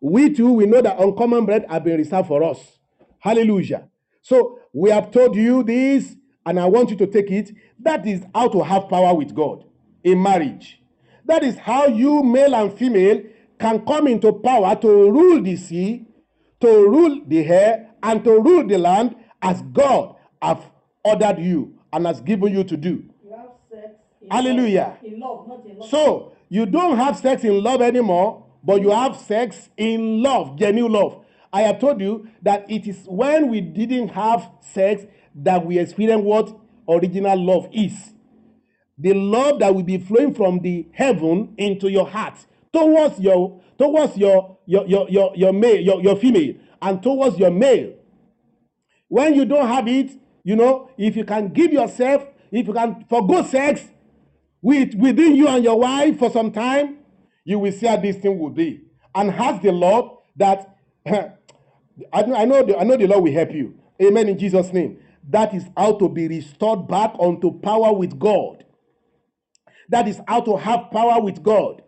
We too, we know that uncommon bread have been reserved for us. Hallelujah. So we have told you this, and I want you to take it. That is how to have power with God in marriage. That is how you, male and female, can come into power to rule the sea, to rule the air, and to rule the land as God have ordered you and has given you to do. you have sex in Hallelujah. love. In love, not in love. So you don't have sex in love anymore, but you have sex in love, genuine love. I have told you that it is when we didn't have sex that we experience what original love is. The love that will be flowing from the heaven into your heart towards your towards your your your your, your male your, your female and towards your male when you don't have it you know if you can give yourself if you can forgo sex with within you and your wife for some time you will see how this thing will be. And ask the lord that I, know- the, i know the lord will help you. Amen in jesus name. That is how to be restored back unto power with god. That is how to have power with god.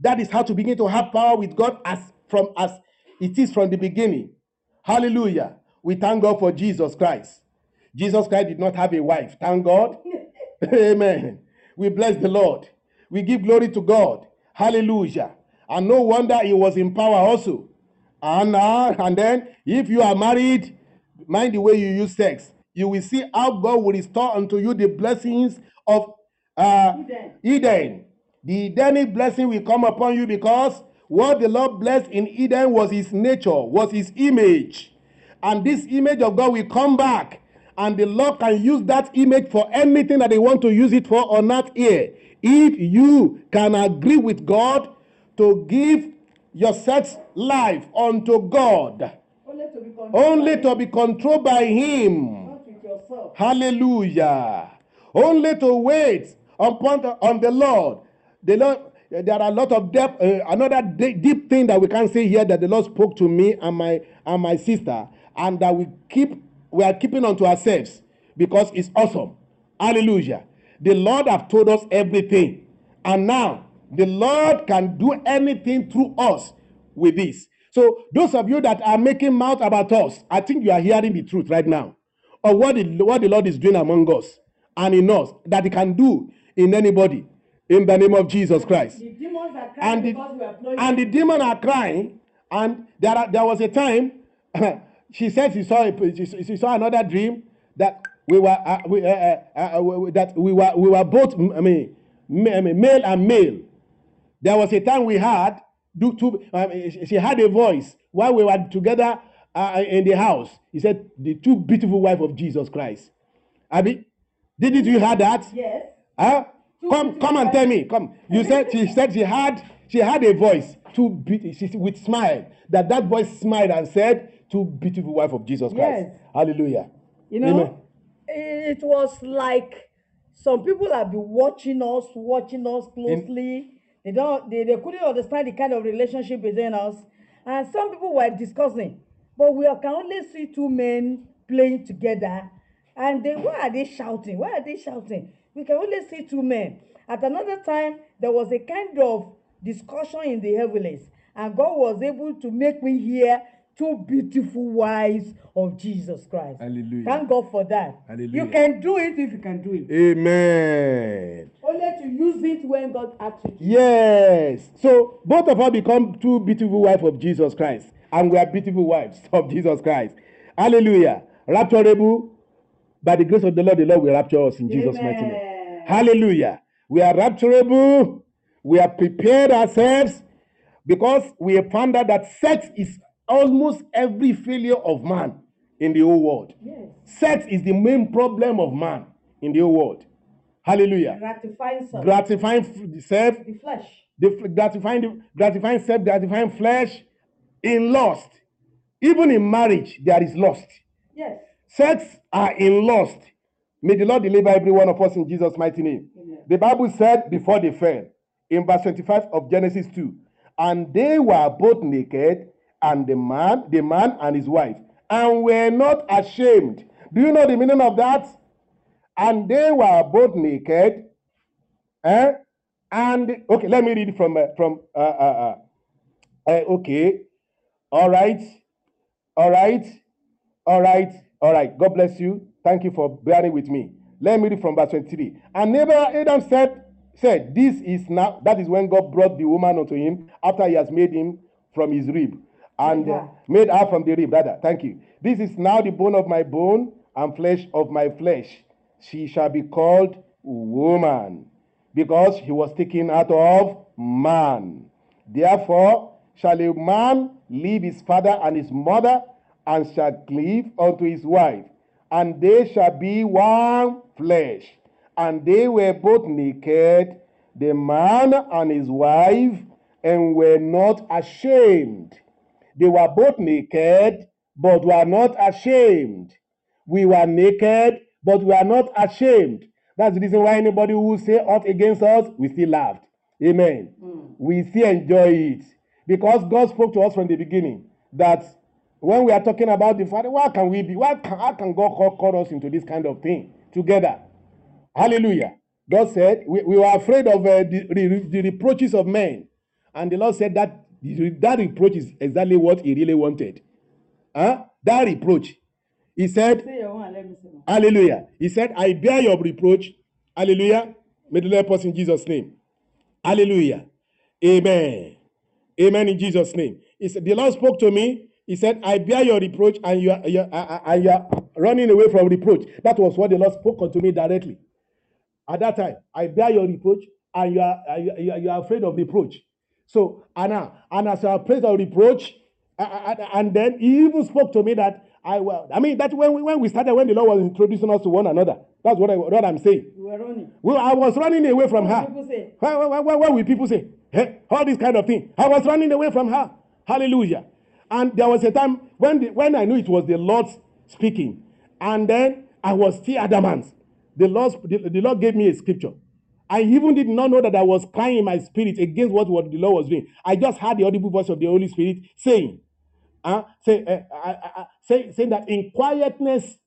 That is how to begin to have power with god as from as it is from the beginning. Hallelujah we thank god for jesus christ. Jesus christ did not have a wife. Thank god. Amen. We bless the lord. We give glory to god. Hallelujah. And no wonder he was in power also. And uh, and then if you are married mind the way you use sex you will see how god will restore unto you the blessings of uh, Eden. eden. The edenic blessing will come upon you because what the lord blessed in eden was his nature was his image and this image of god will come back and the lord can use that image for anything that they want to use it for on earth here if you can agree with god to give your sex life unto god Only to be controlled. only to be controlled by him Not. Hallelujah. Only to wait upon the, on the Lord. The Lord. There are a lot of depth. Uh, another de- deep thing that we can say here that the Lord spoke to me and my and my sister, and that we keep we are keeping on to ourselves because it's awesome. Hallelujah. The Lord have told us everything, and now the Lord can do anything through us with this. So those of you that are making mouth about us, I think you are hearing the truth right now of what the, what the Lord is doing among us and in us that He can do in anybody in the name of Jesus Christ. The demons are crying And the, because we are and the demon are crying, and there, are, there was a time she said she saw a, she, she saw another dream that we were uh, we, uh, uh, uh, that we were we were both I mean, ma- mean male and male. There was a time we had do two. She she had a voice while we were together uh, in the house. He said, "The two beautiful wife of Jesus Christ." Abby, didn't you hear that? yes. Huh? Two Come, come and tell me. Come. You said she said she had she had a voice be she, with smile. That that voice smiled and said, "To beautiful wife of Jesus Christ." Yes. Hallelujah. You know, Amen. it was like some people have been watching us, watching us closely. they don't, they, they couldn't understand the kind of relationship between us, and some people were discussing. But we can only see two men playing together, and they why are they shouting? Why are they shouting? We can only see two men. At another time, there was a kind of discussion in the heavens, and God was able to make me hear two beautiful wives of Jesus Christ. Hallelujah. Thank God for that. Hallelujah. You can do it if you can do it. Amen. Only to use it when God asks you. Yes. So both of us become two beautiful wives of Jesus Christ, and we are beautiful wives of Jesus Christ. Hallelujah. Rapturable by the grace of the Lord, the Lord will rapture us in Jesus' mighty name. Hallelujah. We are rapturable. We are prepared ourselves because we have found out that sex is almost every failure of man in the whole world. Yes. Sex is the main problem of man in the whole world. Hallelujah. Gratifying self. Gratifying self, the flesh. the gratifying, the, gratifying self, gratifying flesh in lust. Even in marriage, there is lust. Yes. Sex are in lust. May the Lord deliver every one of us in Jesus' mighty name. Amen. The Bible said before they fell, in verse 25 of Genesis 2, and they were both naked, and the man, the man and his wife, and were not ashamed. Do you know the meaning of that? And they were both naked, eh? And okay, let me read from uh, from uh, uh, uh, uh, okay, all right, all right, all right, all right. God bless you. Thank you for bearing with me. Let me read from verse 23. And neighbor Adam said, said, This is now, that is when God brought the woman unto him after he has made him from his rib. And uh, made her from the rib, rather. Thank you. This is now the bone of my bone and flesh of my flesh. She shall be called woman because he was taken out of man. Therefore shall a man leave his father and his mother and shall cleave unto his wife, and they shall be one flesh. And they were both naked, the man and his wife, and were not ashamed. They were both naked, but were not ashamed. We were naked, but we are not ashamed. That's the reason why anybody who say aught against us, we still laughed. Amen. We still enjoy it. Because God spoke to us from the beginning that when we are talking about the Father, why can we be? Why can, how can God call, call us into this kind of thing together? Hallelujah. God said, we, we were afraid of uh, the, the, the reproaches of men. And the Lord said that that reproach is exactly what He really wanted. Huh? That reproach. He said. Hallelujah. He said, I bear your reproach. Hallelujah. May the Lord us in Jesus' name. Hallelujah. Amen. Amen in Jesus' name. He said, The Lord spoke to me. He said, I bear your reproach and you are, you are, uh, uh, and you are running away from reproach. That was what the Lord spoke unto me directly. At that time, I bear your reproach and you are, uh, you are, you are afraid of reproach. So, Anna, and as are afraid of reproach, uh, uh, uh, and then he even spoke to me that I well, I mean, that when we, when we started, when the Lord was introducing us to one another, that's what, I, what I'm saying. You were running. Well, I was running away from her. People say, What, what, what, what will people say? Eh? All this kind of thing. I was running away from her. Hallelujah. And there was a time when, the, when I knew it was the Lord speaking. And then I was still adamant. The Lord, the, the Lord gave me a scripture. I even did not know that I was crying in my spirit against what, what the Lord was doing. I just heard the audible voice of the Holy Spirit saying, uh, say, uh, uh, say, saying that in quietness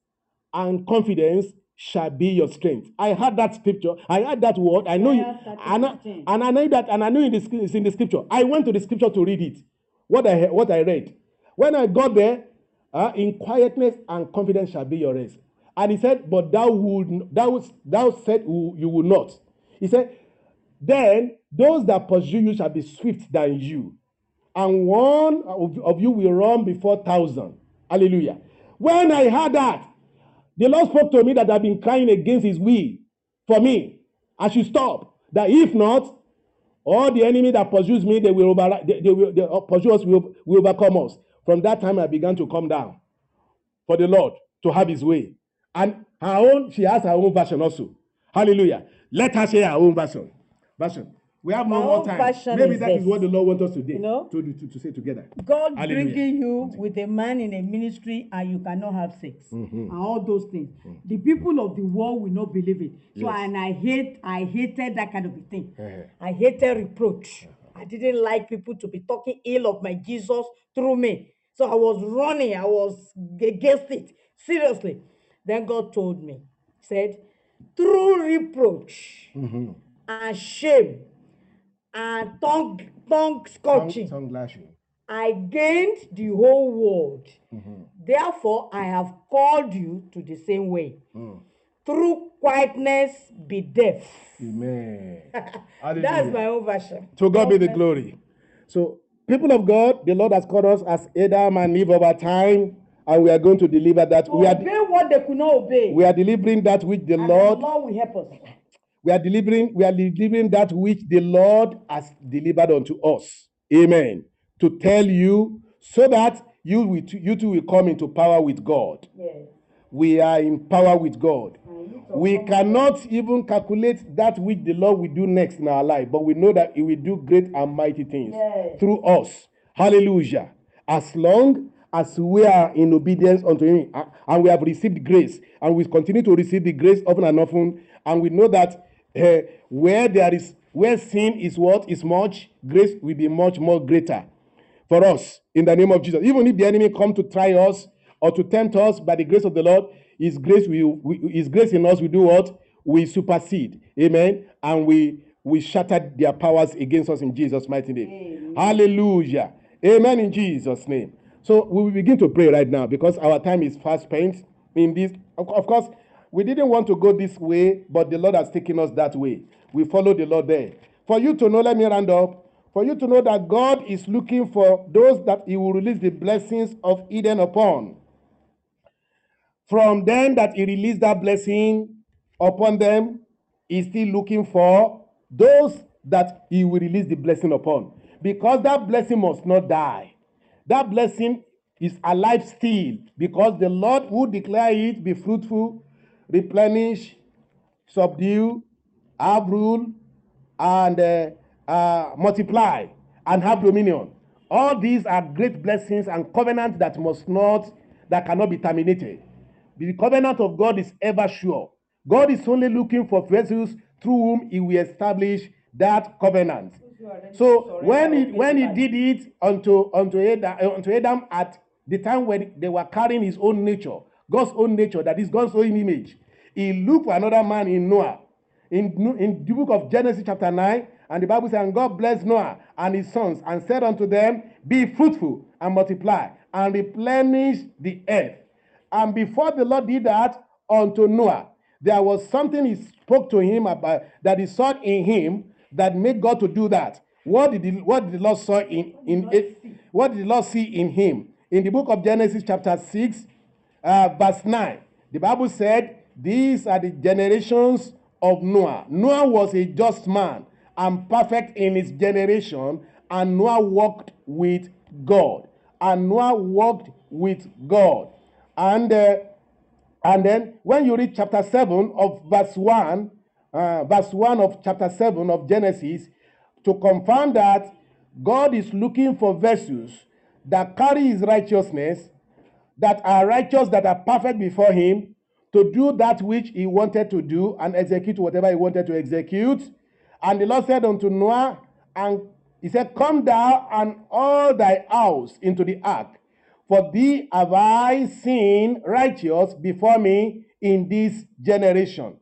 and confidence shall be your strength. I heard that scripture. I heard that word. I know, it, Isaiah 30, and, I, 15. and I know that, and I know the, sc- it's in the scripture. I went to the scripture to read it. What I what I read. When I got there, uh, in quietness and confidence shall be your rest. And he said, but thou would thou thou said you you will not. He said, then those that pursue you shall be swift than you and one of, of you will run before thousand. Hallelujah. When I heard that, the Lord spoke to me that I've been crying against his will for me. I should stop. That if not, all the enemy that pursues me, they will over, they, they will they, uh, pursue us, will, will overcome us. From that time, I began to come down for the Lord to have his way. And her own, she has her own version also. Hallelujah. Let her say her own version. Version. We have more own time. Maybe is that is this. what the Lord wants us to do, You know? to, to, to say together. God Hallelujah. bringing you with a man in a ministry and you cannot have sex Mm-hmm. and all those things. The people of the world will not believe it. So Yes. and I hate, I hated that kind of thing. Uh-huh. I hated reproach. I didn't like people to be talking ill of my Jesus through me. So I was running. I was against it seriously. Then God told me, said, through reproach Mm-hmm. and shame and tongue tongue scorching tongue lashing. I gained the whole world. Therefore, I have called you to the same way. Through quietness, be deaf. Amen. That's my own version. To God be the glory. So, people of God, the Lord has called us as Adam and Eve over time, and we are going to deliver that. To We are, obey what they could not obey. we are delivering that which the and Lord the Lord will help us. we are delivering we are delivering that which the lord has delivered unto us amen to tell you so that you will you too will come into power with god Yes. we are in power with god And you to we cannot even calculate that which the lord will do next in our life but we know that he will do great and mighty things Yes. through us hallelujah as long as we are in obedience unto him and we have received grace and we continue to receive the grace often and often and we know that eh, where there is where sin is what? Is much grace will be much more greater for us in the name of jesus. Even if the enemy come to try us or to tempt us by the grace of the lord his grace will we, his grace in us will do what? We supersede. Amen. And we we shatter their powers against us in jesus mighty name. Hallelujah. Amen in jesus name so we will begin to pray right now because our time is fast spent in this of, course we didn't want to go this way but the lord has taken us that way we follow the lord there for you to know let me round up for you to know that God is looking for those that He will release the blessings of Eden upon. From them that He released that blessing upon them, He's still looking for those that He will release the blessing upon. Because that blessing must not die. That blessing is alive still. Because the Lord who declare it be fruitful, replenish, subdue, have rule, and uh, uh, multiply and have dominion. All these are great blessings and covenants that must not, that cannot be terminated. The covenant of God is ever sure. God is only looking for vessels through whom He will establish that covenant. So when he when he did it unto unto Adam, unto Adam at the time when they were carrying his own nature, God's own nature, that is God's own image, he looked for another man in Noah. In, in the book of Genesis, chapter 9, and the Bible says, And God blessed Noah and his sons, and said unto them, Be fruitful and multiply, and replenish the earth. And before the Lord did that unto Noah, there was something he spoke to him about that he saw in him that made God to do that. What did the, what did the Lord saw in, in it? What did the Lord see in him? In the book of Genesis, chapter 6, uh, verse 9, the Bible said, These are the generations of Noah. Noah was a just man and perfect in his generation, and Noah walked with God. And Noah walked with God. And uh, and then when you read chapter 7 of verse 1, uh, verse 1 of chapter 7 of Genesis, to confirm that God is looking for vessels that carry his righteousness, that are righteous, that are perfect before him, to do that which he wanted to do and execute whatever he wanted to execute. And the Lord said unto Noah, and he said, Come thou and all thy house into the ark, for thee have I seen righteous before me in this generation.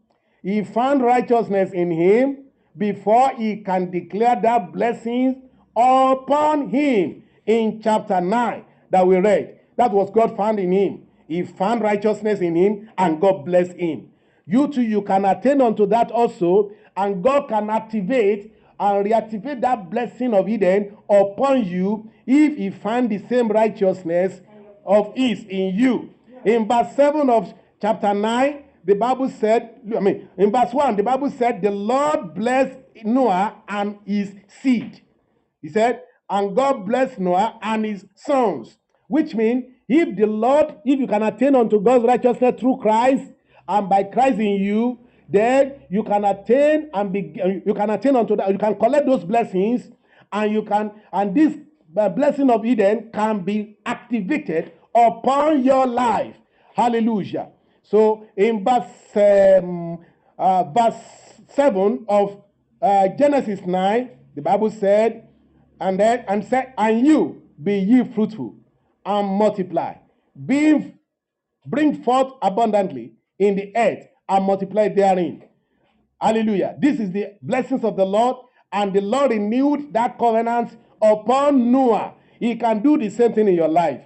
He found righteousness in him before he can declare that blessings upon him in chapter 9 that we read. That was God found in him. He found righteousness in him and God blessed him. You too, you can attain unto that also, and God can activate and reactivate that blessing of Eden upon you if he find the same righteousness of his in you. In verse 7 of chapter 9, the Bible said, I mean, in verse 1, the Bible said, the Lord blessed Noah and his seed. He said, and God blessed Noah and his sons, which means if the Lord, if you can attain unto God's righteousness through Christ and by Christ in you, then you can attain and be you can attain unto that, you can collect those blessings, and you can and this uh, blessing of Eden can be activated upon your life. Hallelujah. So in verse um, uh, verse 7 of uh, Genesis 9, the Bible said, and then and said, and you be ye fruitful and multiply, being bring forth abundantly in the earth and multiply therein. Hallelujah. This is the blessings of the Lord, and the Lord renewed that covenant upon Noah. He can do the same thing in your life.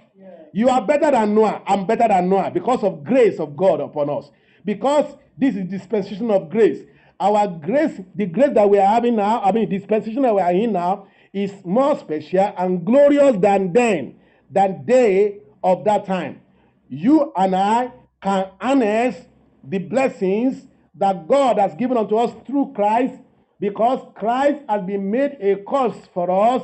You are better than Noah. I'm better than Noah because of grace of God upon us. Because this is dispensation of grace. Our grace, the grace that we are having now, I mean, dispensation that we are in now, is more special and glorious than then, than day of that time. You and I can harness the blessings that God has given unto us through Christ because Christ has been made a cause for us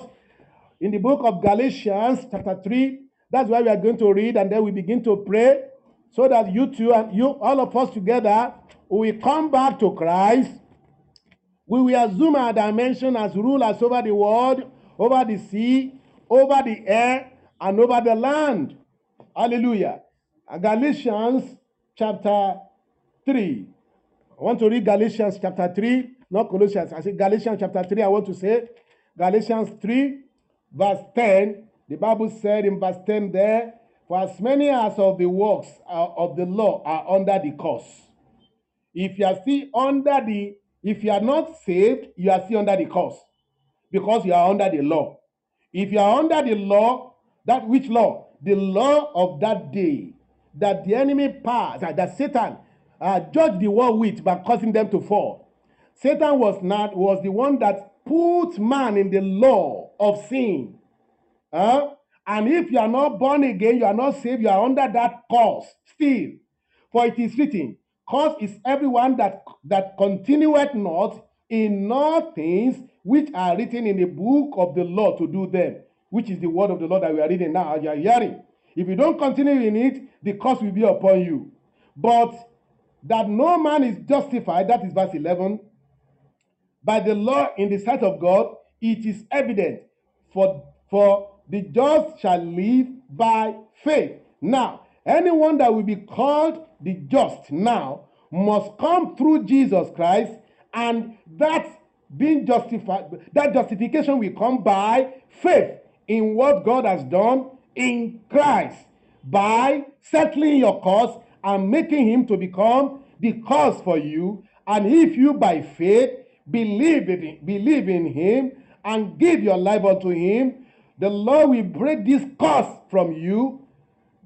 in the book of Galatians, chapter 3. That's why we are going to read and then we begin to pray so that you two and you, all of us together, we come back to Christ. We will assume our dimension as rulers over the world, over the sea, over the air, and over the land. Hallelujah. Galatians chapter 3. I want to read Galatians chapter 3, not Colossians. I say Galatians chapter 3. I want to say Galatians 3, verse 10. The Bible said in verse 10 there, For as many as of the works of the law are under the curse. If you are still under the, if you are not saved, you are still under the curse because you are under the law. If you are under the law, that which law? The law of that day that the enemy passed, uh, that Satan uh, judged the world with by causing them to fall. Satan was not was the one that put man in the law of sin. Huh? And if you are not born again, you are not saved, you are under that curse still. For it is written, Curse is everyone that, that continueth not in all things which are written in the book of the law to do them, which is the word of the Lord that we are reading now, as you are hearing. If you don't continue in it, the curse will be upon you. But that no man is justified, that is verse 11, by the law in the sight of God, it is evident, for, for the just shall live by faith. Now, anyone that will be called the just now must come through Jesus Christ, and that being justified, that justification will come by faith in what God has done in Christ by settling your cause and making him to become the cause for you. And if you by faith believe in, believe in him and give your life unto him, the Lord will break this curse from you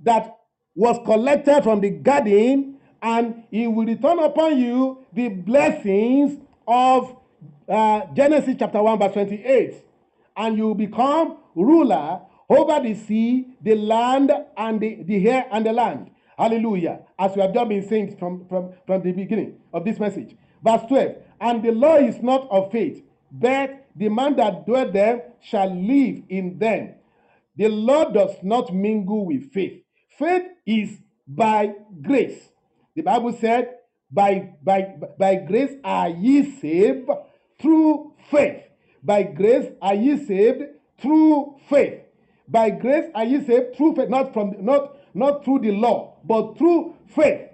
that was collected from the garden, and he will return upon you the blessings of uh, Genesis chapter 1, verse 28. And you will become ruler over the sea, the land, and the, the air and the land. Hallelujah. As we have just been saying from, from, from the beginning of this message. Verse 12. And the law is not of faith, but the man that dwell there shall live in them. The law does not mingle with faith. Faith is by grace. The Bible said, by, by, by grace are ye saved through faith. By grace are ye saved through faith. By grace are ye saved through faith, not from not not through the law, but through faith.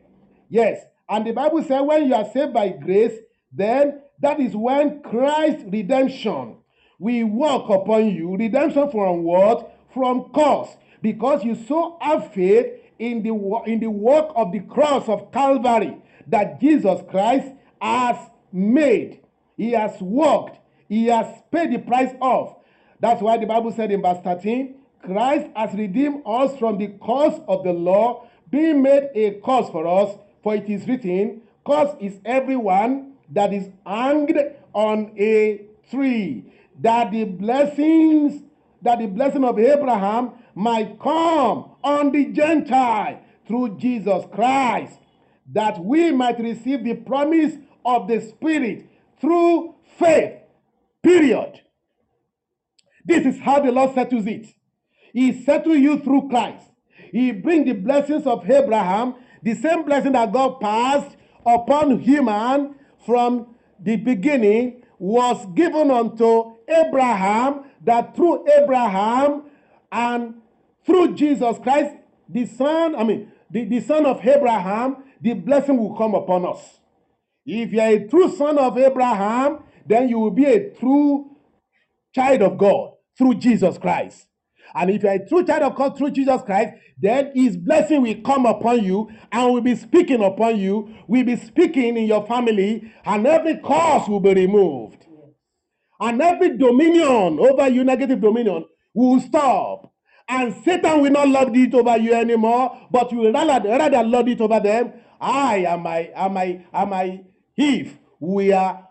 Yes. And the Bible says when you are saved by grace, then that is when Christ's redemption will work upon you. Redemption from what? From curse. Because you so have faith in the, in the work of the cross of Calvary that Jesus Christ has made. He has worked. He has paid the price of. That's why the Bible said in verse 13, Christ has redeemed us from the curse of the law, being made a curse for us, for it is written, Curse is everyone that is hanged on a tree, that the blessings, that the blessing of Abraham might come on the Gentile through Jesus Christ, that we might receive the promise of the Spirit through faith. Period. This is how the Lord settles it. He settled you through Christ. He bring the blessings of Abraham, the same blessing that God passed upon human from the beginning was given unto Abraham that through Abraham and through Jesus Christ, the son, I mean, the, the son of Abraham, the blessing will come upon us. If you are a true son of Abraham, then you will be a true child of God through Jesus Christ. And if you are a true child of God through Jesus Christ, then his blessing will come upon you and will be speaking upon you, will be speaking in your family, and every curse will be removed. And every dominion over you, negative dominion, will stop. And Satan will not lord it over you anymore, but will rather, rather lord it over them. I am I am I am I if we are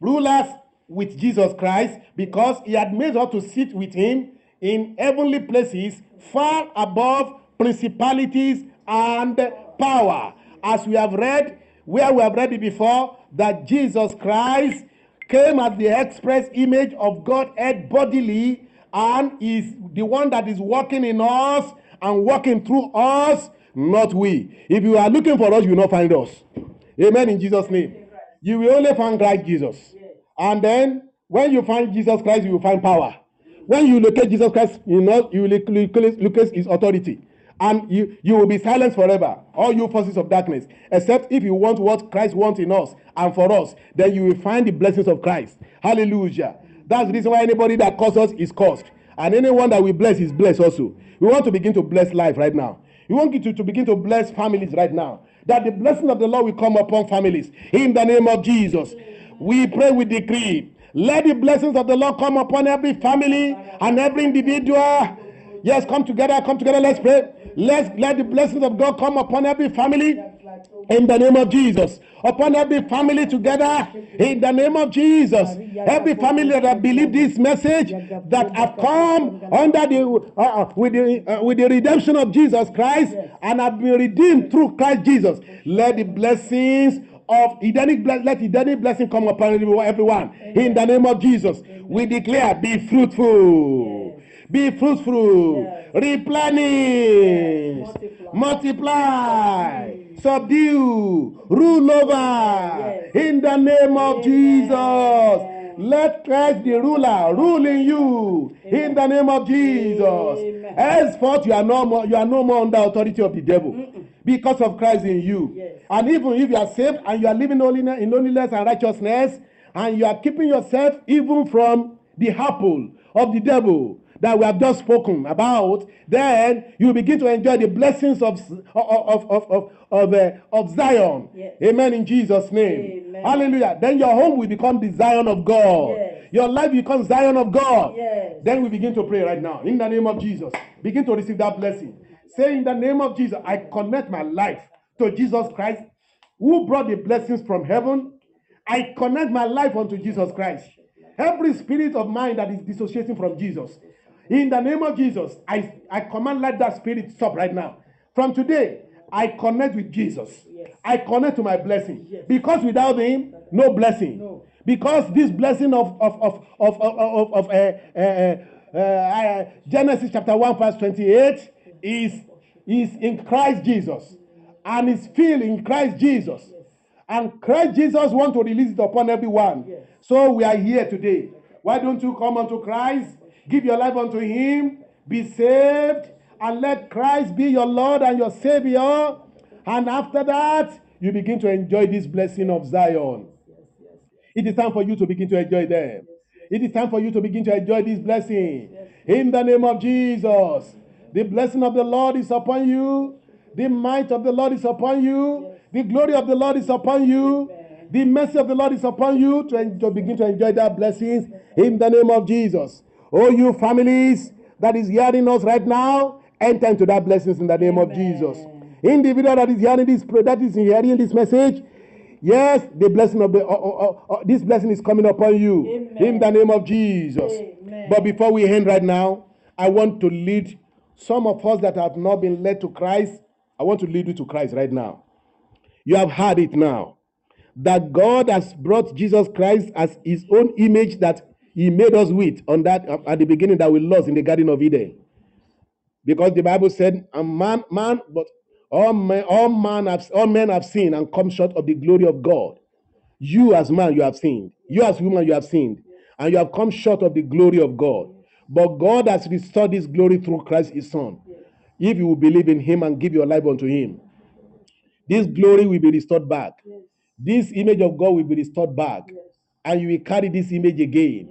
rulers with Jesus Christ because he had made us to sit with him in heavenly places far above principalities and power. As we have read, where we have read it before, that Jesus Christ came as the express image of Godhead bodily and is the one that is working in us and working through us, not we. If you are looking for us, you will not find us. Amen in Jesus' name. You will only find Christ Jesus. And then when you find Jesus Christ, you will find power. When you locate Jesus Christ, you know you locate his authority. And you, you will be silenced forever, all you forces of darkness. Except if you want what Christ wants in us and for us, then you will find the blessings of Christ. Hallelujah. That's the reason why anybody that curses is cursed. And anyone that we bless is blessed also. We want to begin to bless life right now. We want you to, to begin to bless families right now. That the blessing of the Lord will come upon families. In the name of Jesus. We pray, we decree. Let the blessings of the Lord come upon every family and every individual. Yes, come together, come together, let's pray. Let's let the blessings of God come upon every family in the name of Jesus. Upon every family together in the name of Jesus. Every family that have believed this message that have come under the uh, uh, with the uh, with the redemption of Jesus Christ and have been redeemed through Christ Jesus. Let the blessings of Edenic ble- let Edenic blessing come upon everyone in the name of Jesus. We declare, be fruitful, be fruitful, replenish, multiply, subdue, rule over. In the name of Jesus. Let Christ the ruler rule in you. In the name of Jesus. Henceforth, you are no more you are no more under authority of the devil because of Christ in you. Yes. And even if you are saved and you are living holiness, in holiness and righteousness, and you are keeping yourself even from the apple of the devil that we have just spoken about, then you begin to enjoy the blessings of of of of of, uh, of Zion. Yes. Amen. In Jesus' name. Amen. Hallelujah. Then your home will become the Zion of God. Yes. Your life becomes Zion of God. Yes. Then we begin to pray right now in the name of Jesus. Begin to receive that blessing. Say in the name of Jesus, I connect my life to Jesus Christ, who brought the blessings from heaven. I connect my life unto Jesus Christ. Every spirit of mine that is dissociating from Jesus, in the name of Jesus, I, I command let that spirit stop right now. From today, I connect with Jesus. Yes. I connect to my blessing. Yes. Because without him, no blessing. No. Because this blessing of of of of of, of, of uh, uh, uh, uh, Genesis chapter 1, verse 28 is, is in Christ Jesus and is filled in Christ Jesus. And Christ Jesus want to release it upon everyone. So we are here today. Why don't you come unto Christ, give your life unto Him, be saved, and let Christ be your Lord and your Savior. And after that, you begin to enjoy this blessing of Zion. It is time for you to begin to enjoy them. It is time for you to begin to enjoy this blessing. In the name of Jesus. The blessing of the Lord is upon you. The might of the Lord is upon you. The glory of the Lord is upon you. The mercy of the Lord is upon you to, begin to enjoy that blessings in the name of Jesus. Oh, you families that is hearing us right now, enter into that blessings in the name of Jesus. Individual that is hearing this, that is hearing this message, Yes, the blessing of the this blessing is coming upon you Amen. in the name of Jesus. Amen. But before we end right now, I want to lead some of us that have not been led to Christ. I want to lead you to Christ right now. You have heard it now that God has brought Jesus Christ as His own image that He made us with on that uh, at the beginning that we lost in the Garden of Eden. Because the Bible said, "A man, man, but all men, all man have, all men have sinned and come short of the glory of God. You as man, you have sinned. You as woman, you have sinned, and you have come short of the glory of God. But God has restored this glory through Christ His Son. If you will believe in Him and give your life unto Him, this glory will be restored back. This image of God will be restored back, and you will carry this image again.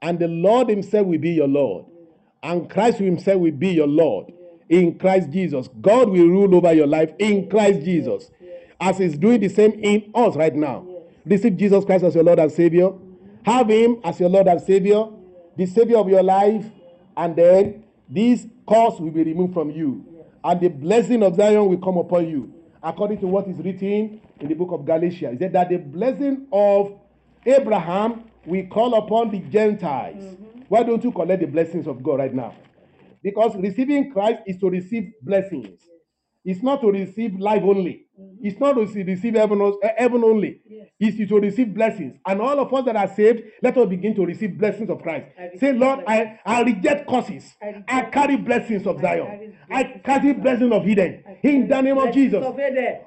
And the Lord Himself will be your Lord, and Christ Himself will be your Lord in Christ Jesus. God will rule over your life in Christ Jesus, as He's doing the same in us right now. Receive Jesus Christ as your Lord and Savior. Mm-hmm. Have Him as your Lord and Savior, the Savior of your life, and then this curse will be removed from you, and the blessing of Zion will come upon you, according to what is written in the book of Galatians. He said that the blessing of Abraham will call upon the Gentiles. Why don't you collect the blessings of God right now? Because receiving Christ is to receive blessings. It's not to receive life only. It's not to receive heaven, eh, heaven only. It's to receive blessings. And all of us that are saved, let us begin to receive blessings of Christ. Say, Lord. I, I reject curses. I reject I carry blessings of Zion. I carry blessings of Eden. In the name of Jesus. of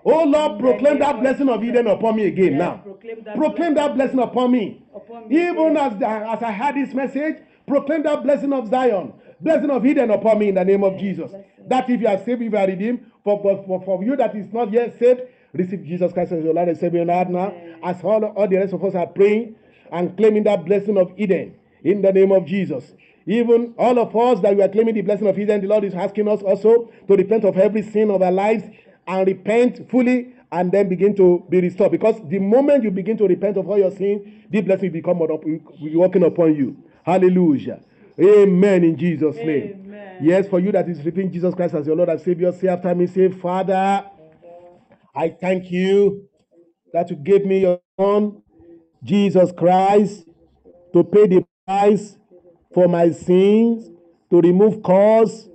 Oh Lord, proclaim that blessing of Eden upon me again Yes, now. proclaim that Proclaim that blessing upon me. Upon me Even as, as I had this message, proclaim that blessing of Zion, blessing of Eden upon me in the name of Jesus. That if you are saved, if you are redeemed, for, for, for, for you that is not yet saved, receive Jesus Christ as your Lord and Savior now. As all, all the rest of us are praying and claiming that blessing of Eden in the name of Jesus. Even all of us that we are claiming the blessing of Eden, the Lord is asking us also to repent of every sin of our lives and repent fully and then begin to be restored. Because the moment you begin to repent of all your sins, the blessing will become will be working upon you. Hallelujah. Amen in Jesus' name. Amen. Yes, for you that is receiving Jesus Christ as your Lord and Savior, say after me, say, Father, I thank you that you gave me your Son, Jesus Christ, to pay the price for my sins, to remove cause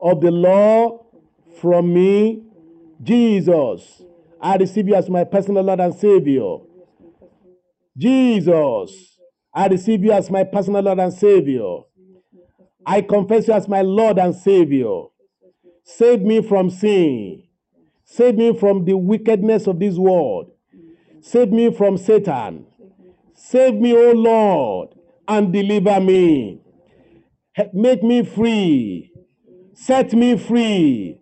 of the law from me. Jesus, I receive you as my personal Lord and Savior. Jesus, I receive you as my personal Lord and Savior. I confess you as my Lord and Savior. Save me from sin. Save me from the wickedness of this world. Save me from Satan. Save me, O Lord, and deliver me. Make me free. Set me free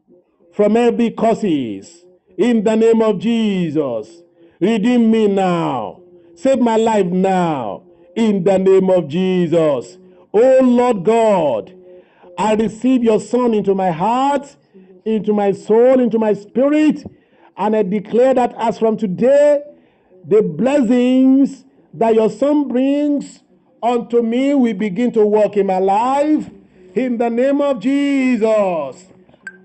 from every curses. In the name of Jesus. Redeem me now. Save my life now. In the name of Jesus. O Lord God, I receive your Son into my heart, into my soul, into my spirit, and I declare that as from today, the blessings that your Son brings unto me will begin to work in my life. In the name of Jesus.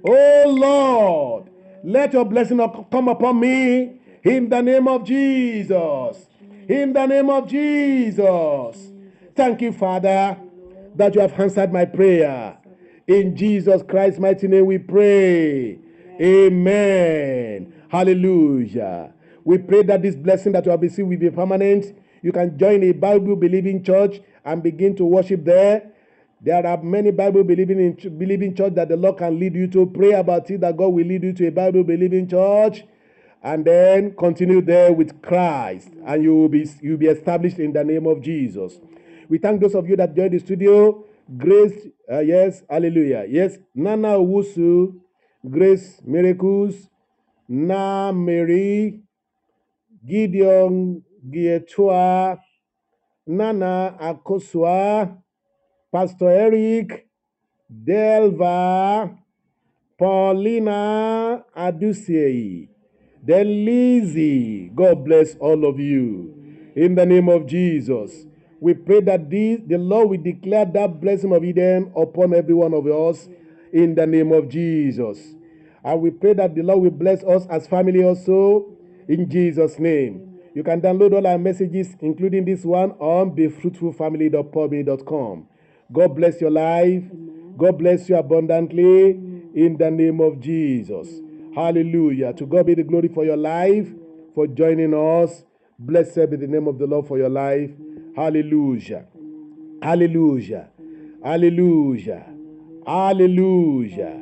Oh Lord, let your blessing come upon me in the name of Jesus. In the name of Jesus. Thank you, Father, that you have answered my prayer. In Jesus Christ's mighty name we pray. Amen. Hallelujah. We pray that this blessing that you have received will be permanent. You can join a Bible believing church and begin to worship there. There are many Bible believing in believing church that the Lord can lead you to. Pray about it that God will lead you to a Bible believing church, and then continue there with Christ, and you will be you will be established in the name of Jesus. We thank those of you that joined the studio. Grace, uh, yes, hallelujah. Yes, Nana Owusu, Grace Miracles, Na Mary, Gideon Gietua, Nana Akosua, Pastor Eric, Delva, Paulina Adusei, then Lizzie. God bless all of you. In the name of Jesus. We pray that this, the Lord will declare that blessing of Eden upon every one of us in the name of Jesus. And we pray that the Lord will bless us as family also in Jesus' name. You can download all our messages, including this one, on befruitfulfamily.podbean.com. God bless your life. God bless you abundantly in the name of Jesus. Hallelujah. To God be the glory for your life, for joining us. Blessed be the name of the Lord for your life. Hallelujah. Hallelujah. Hallelujah. Hallelujah.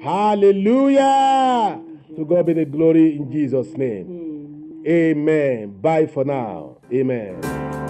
Hallelujah. To God be the glory in Jesus' name. Amen. Bye for now. Amen.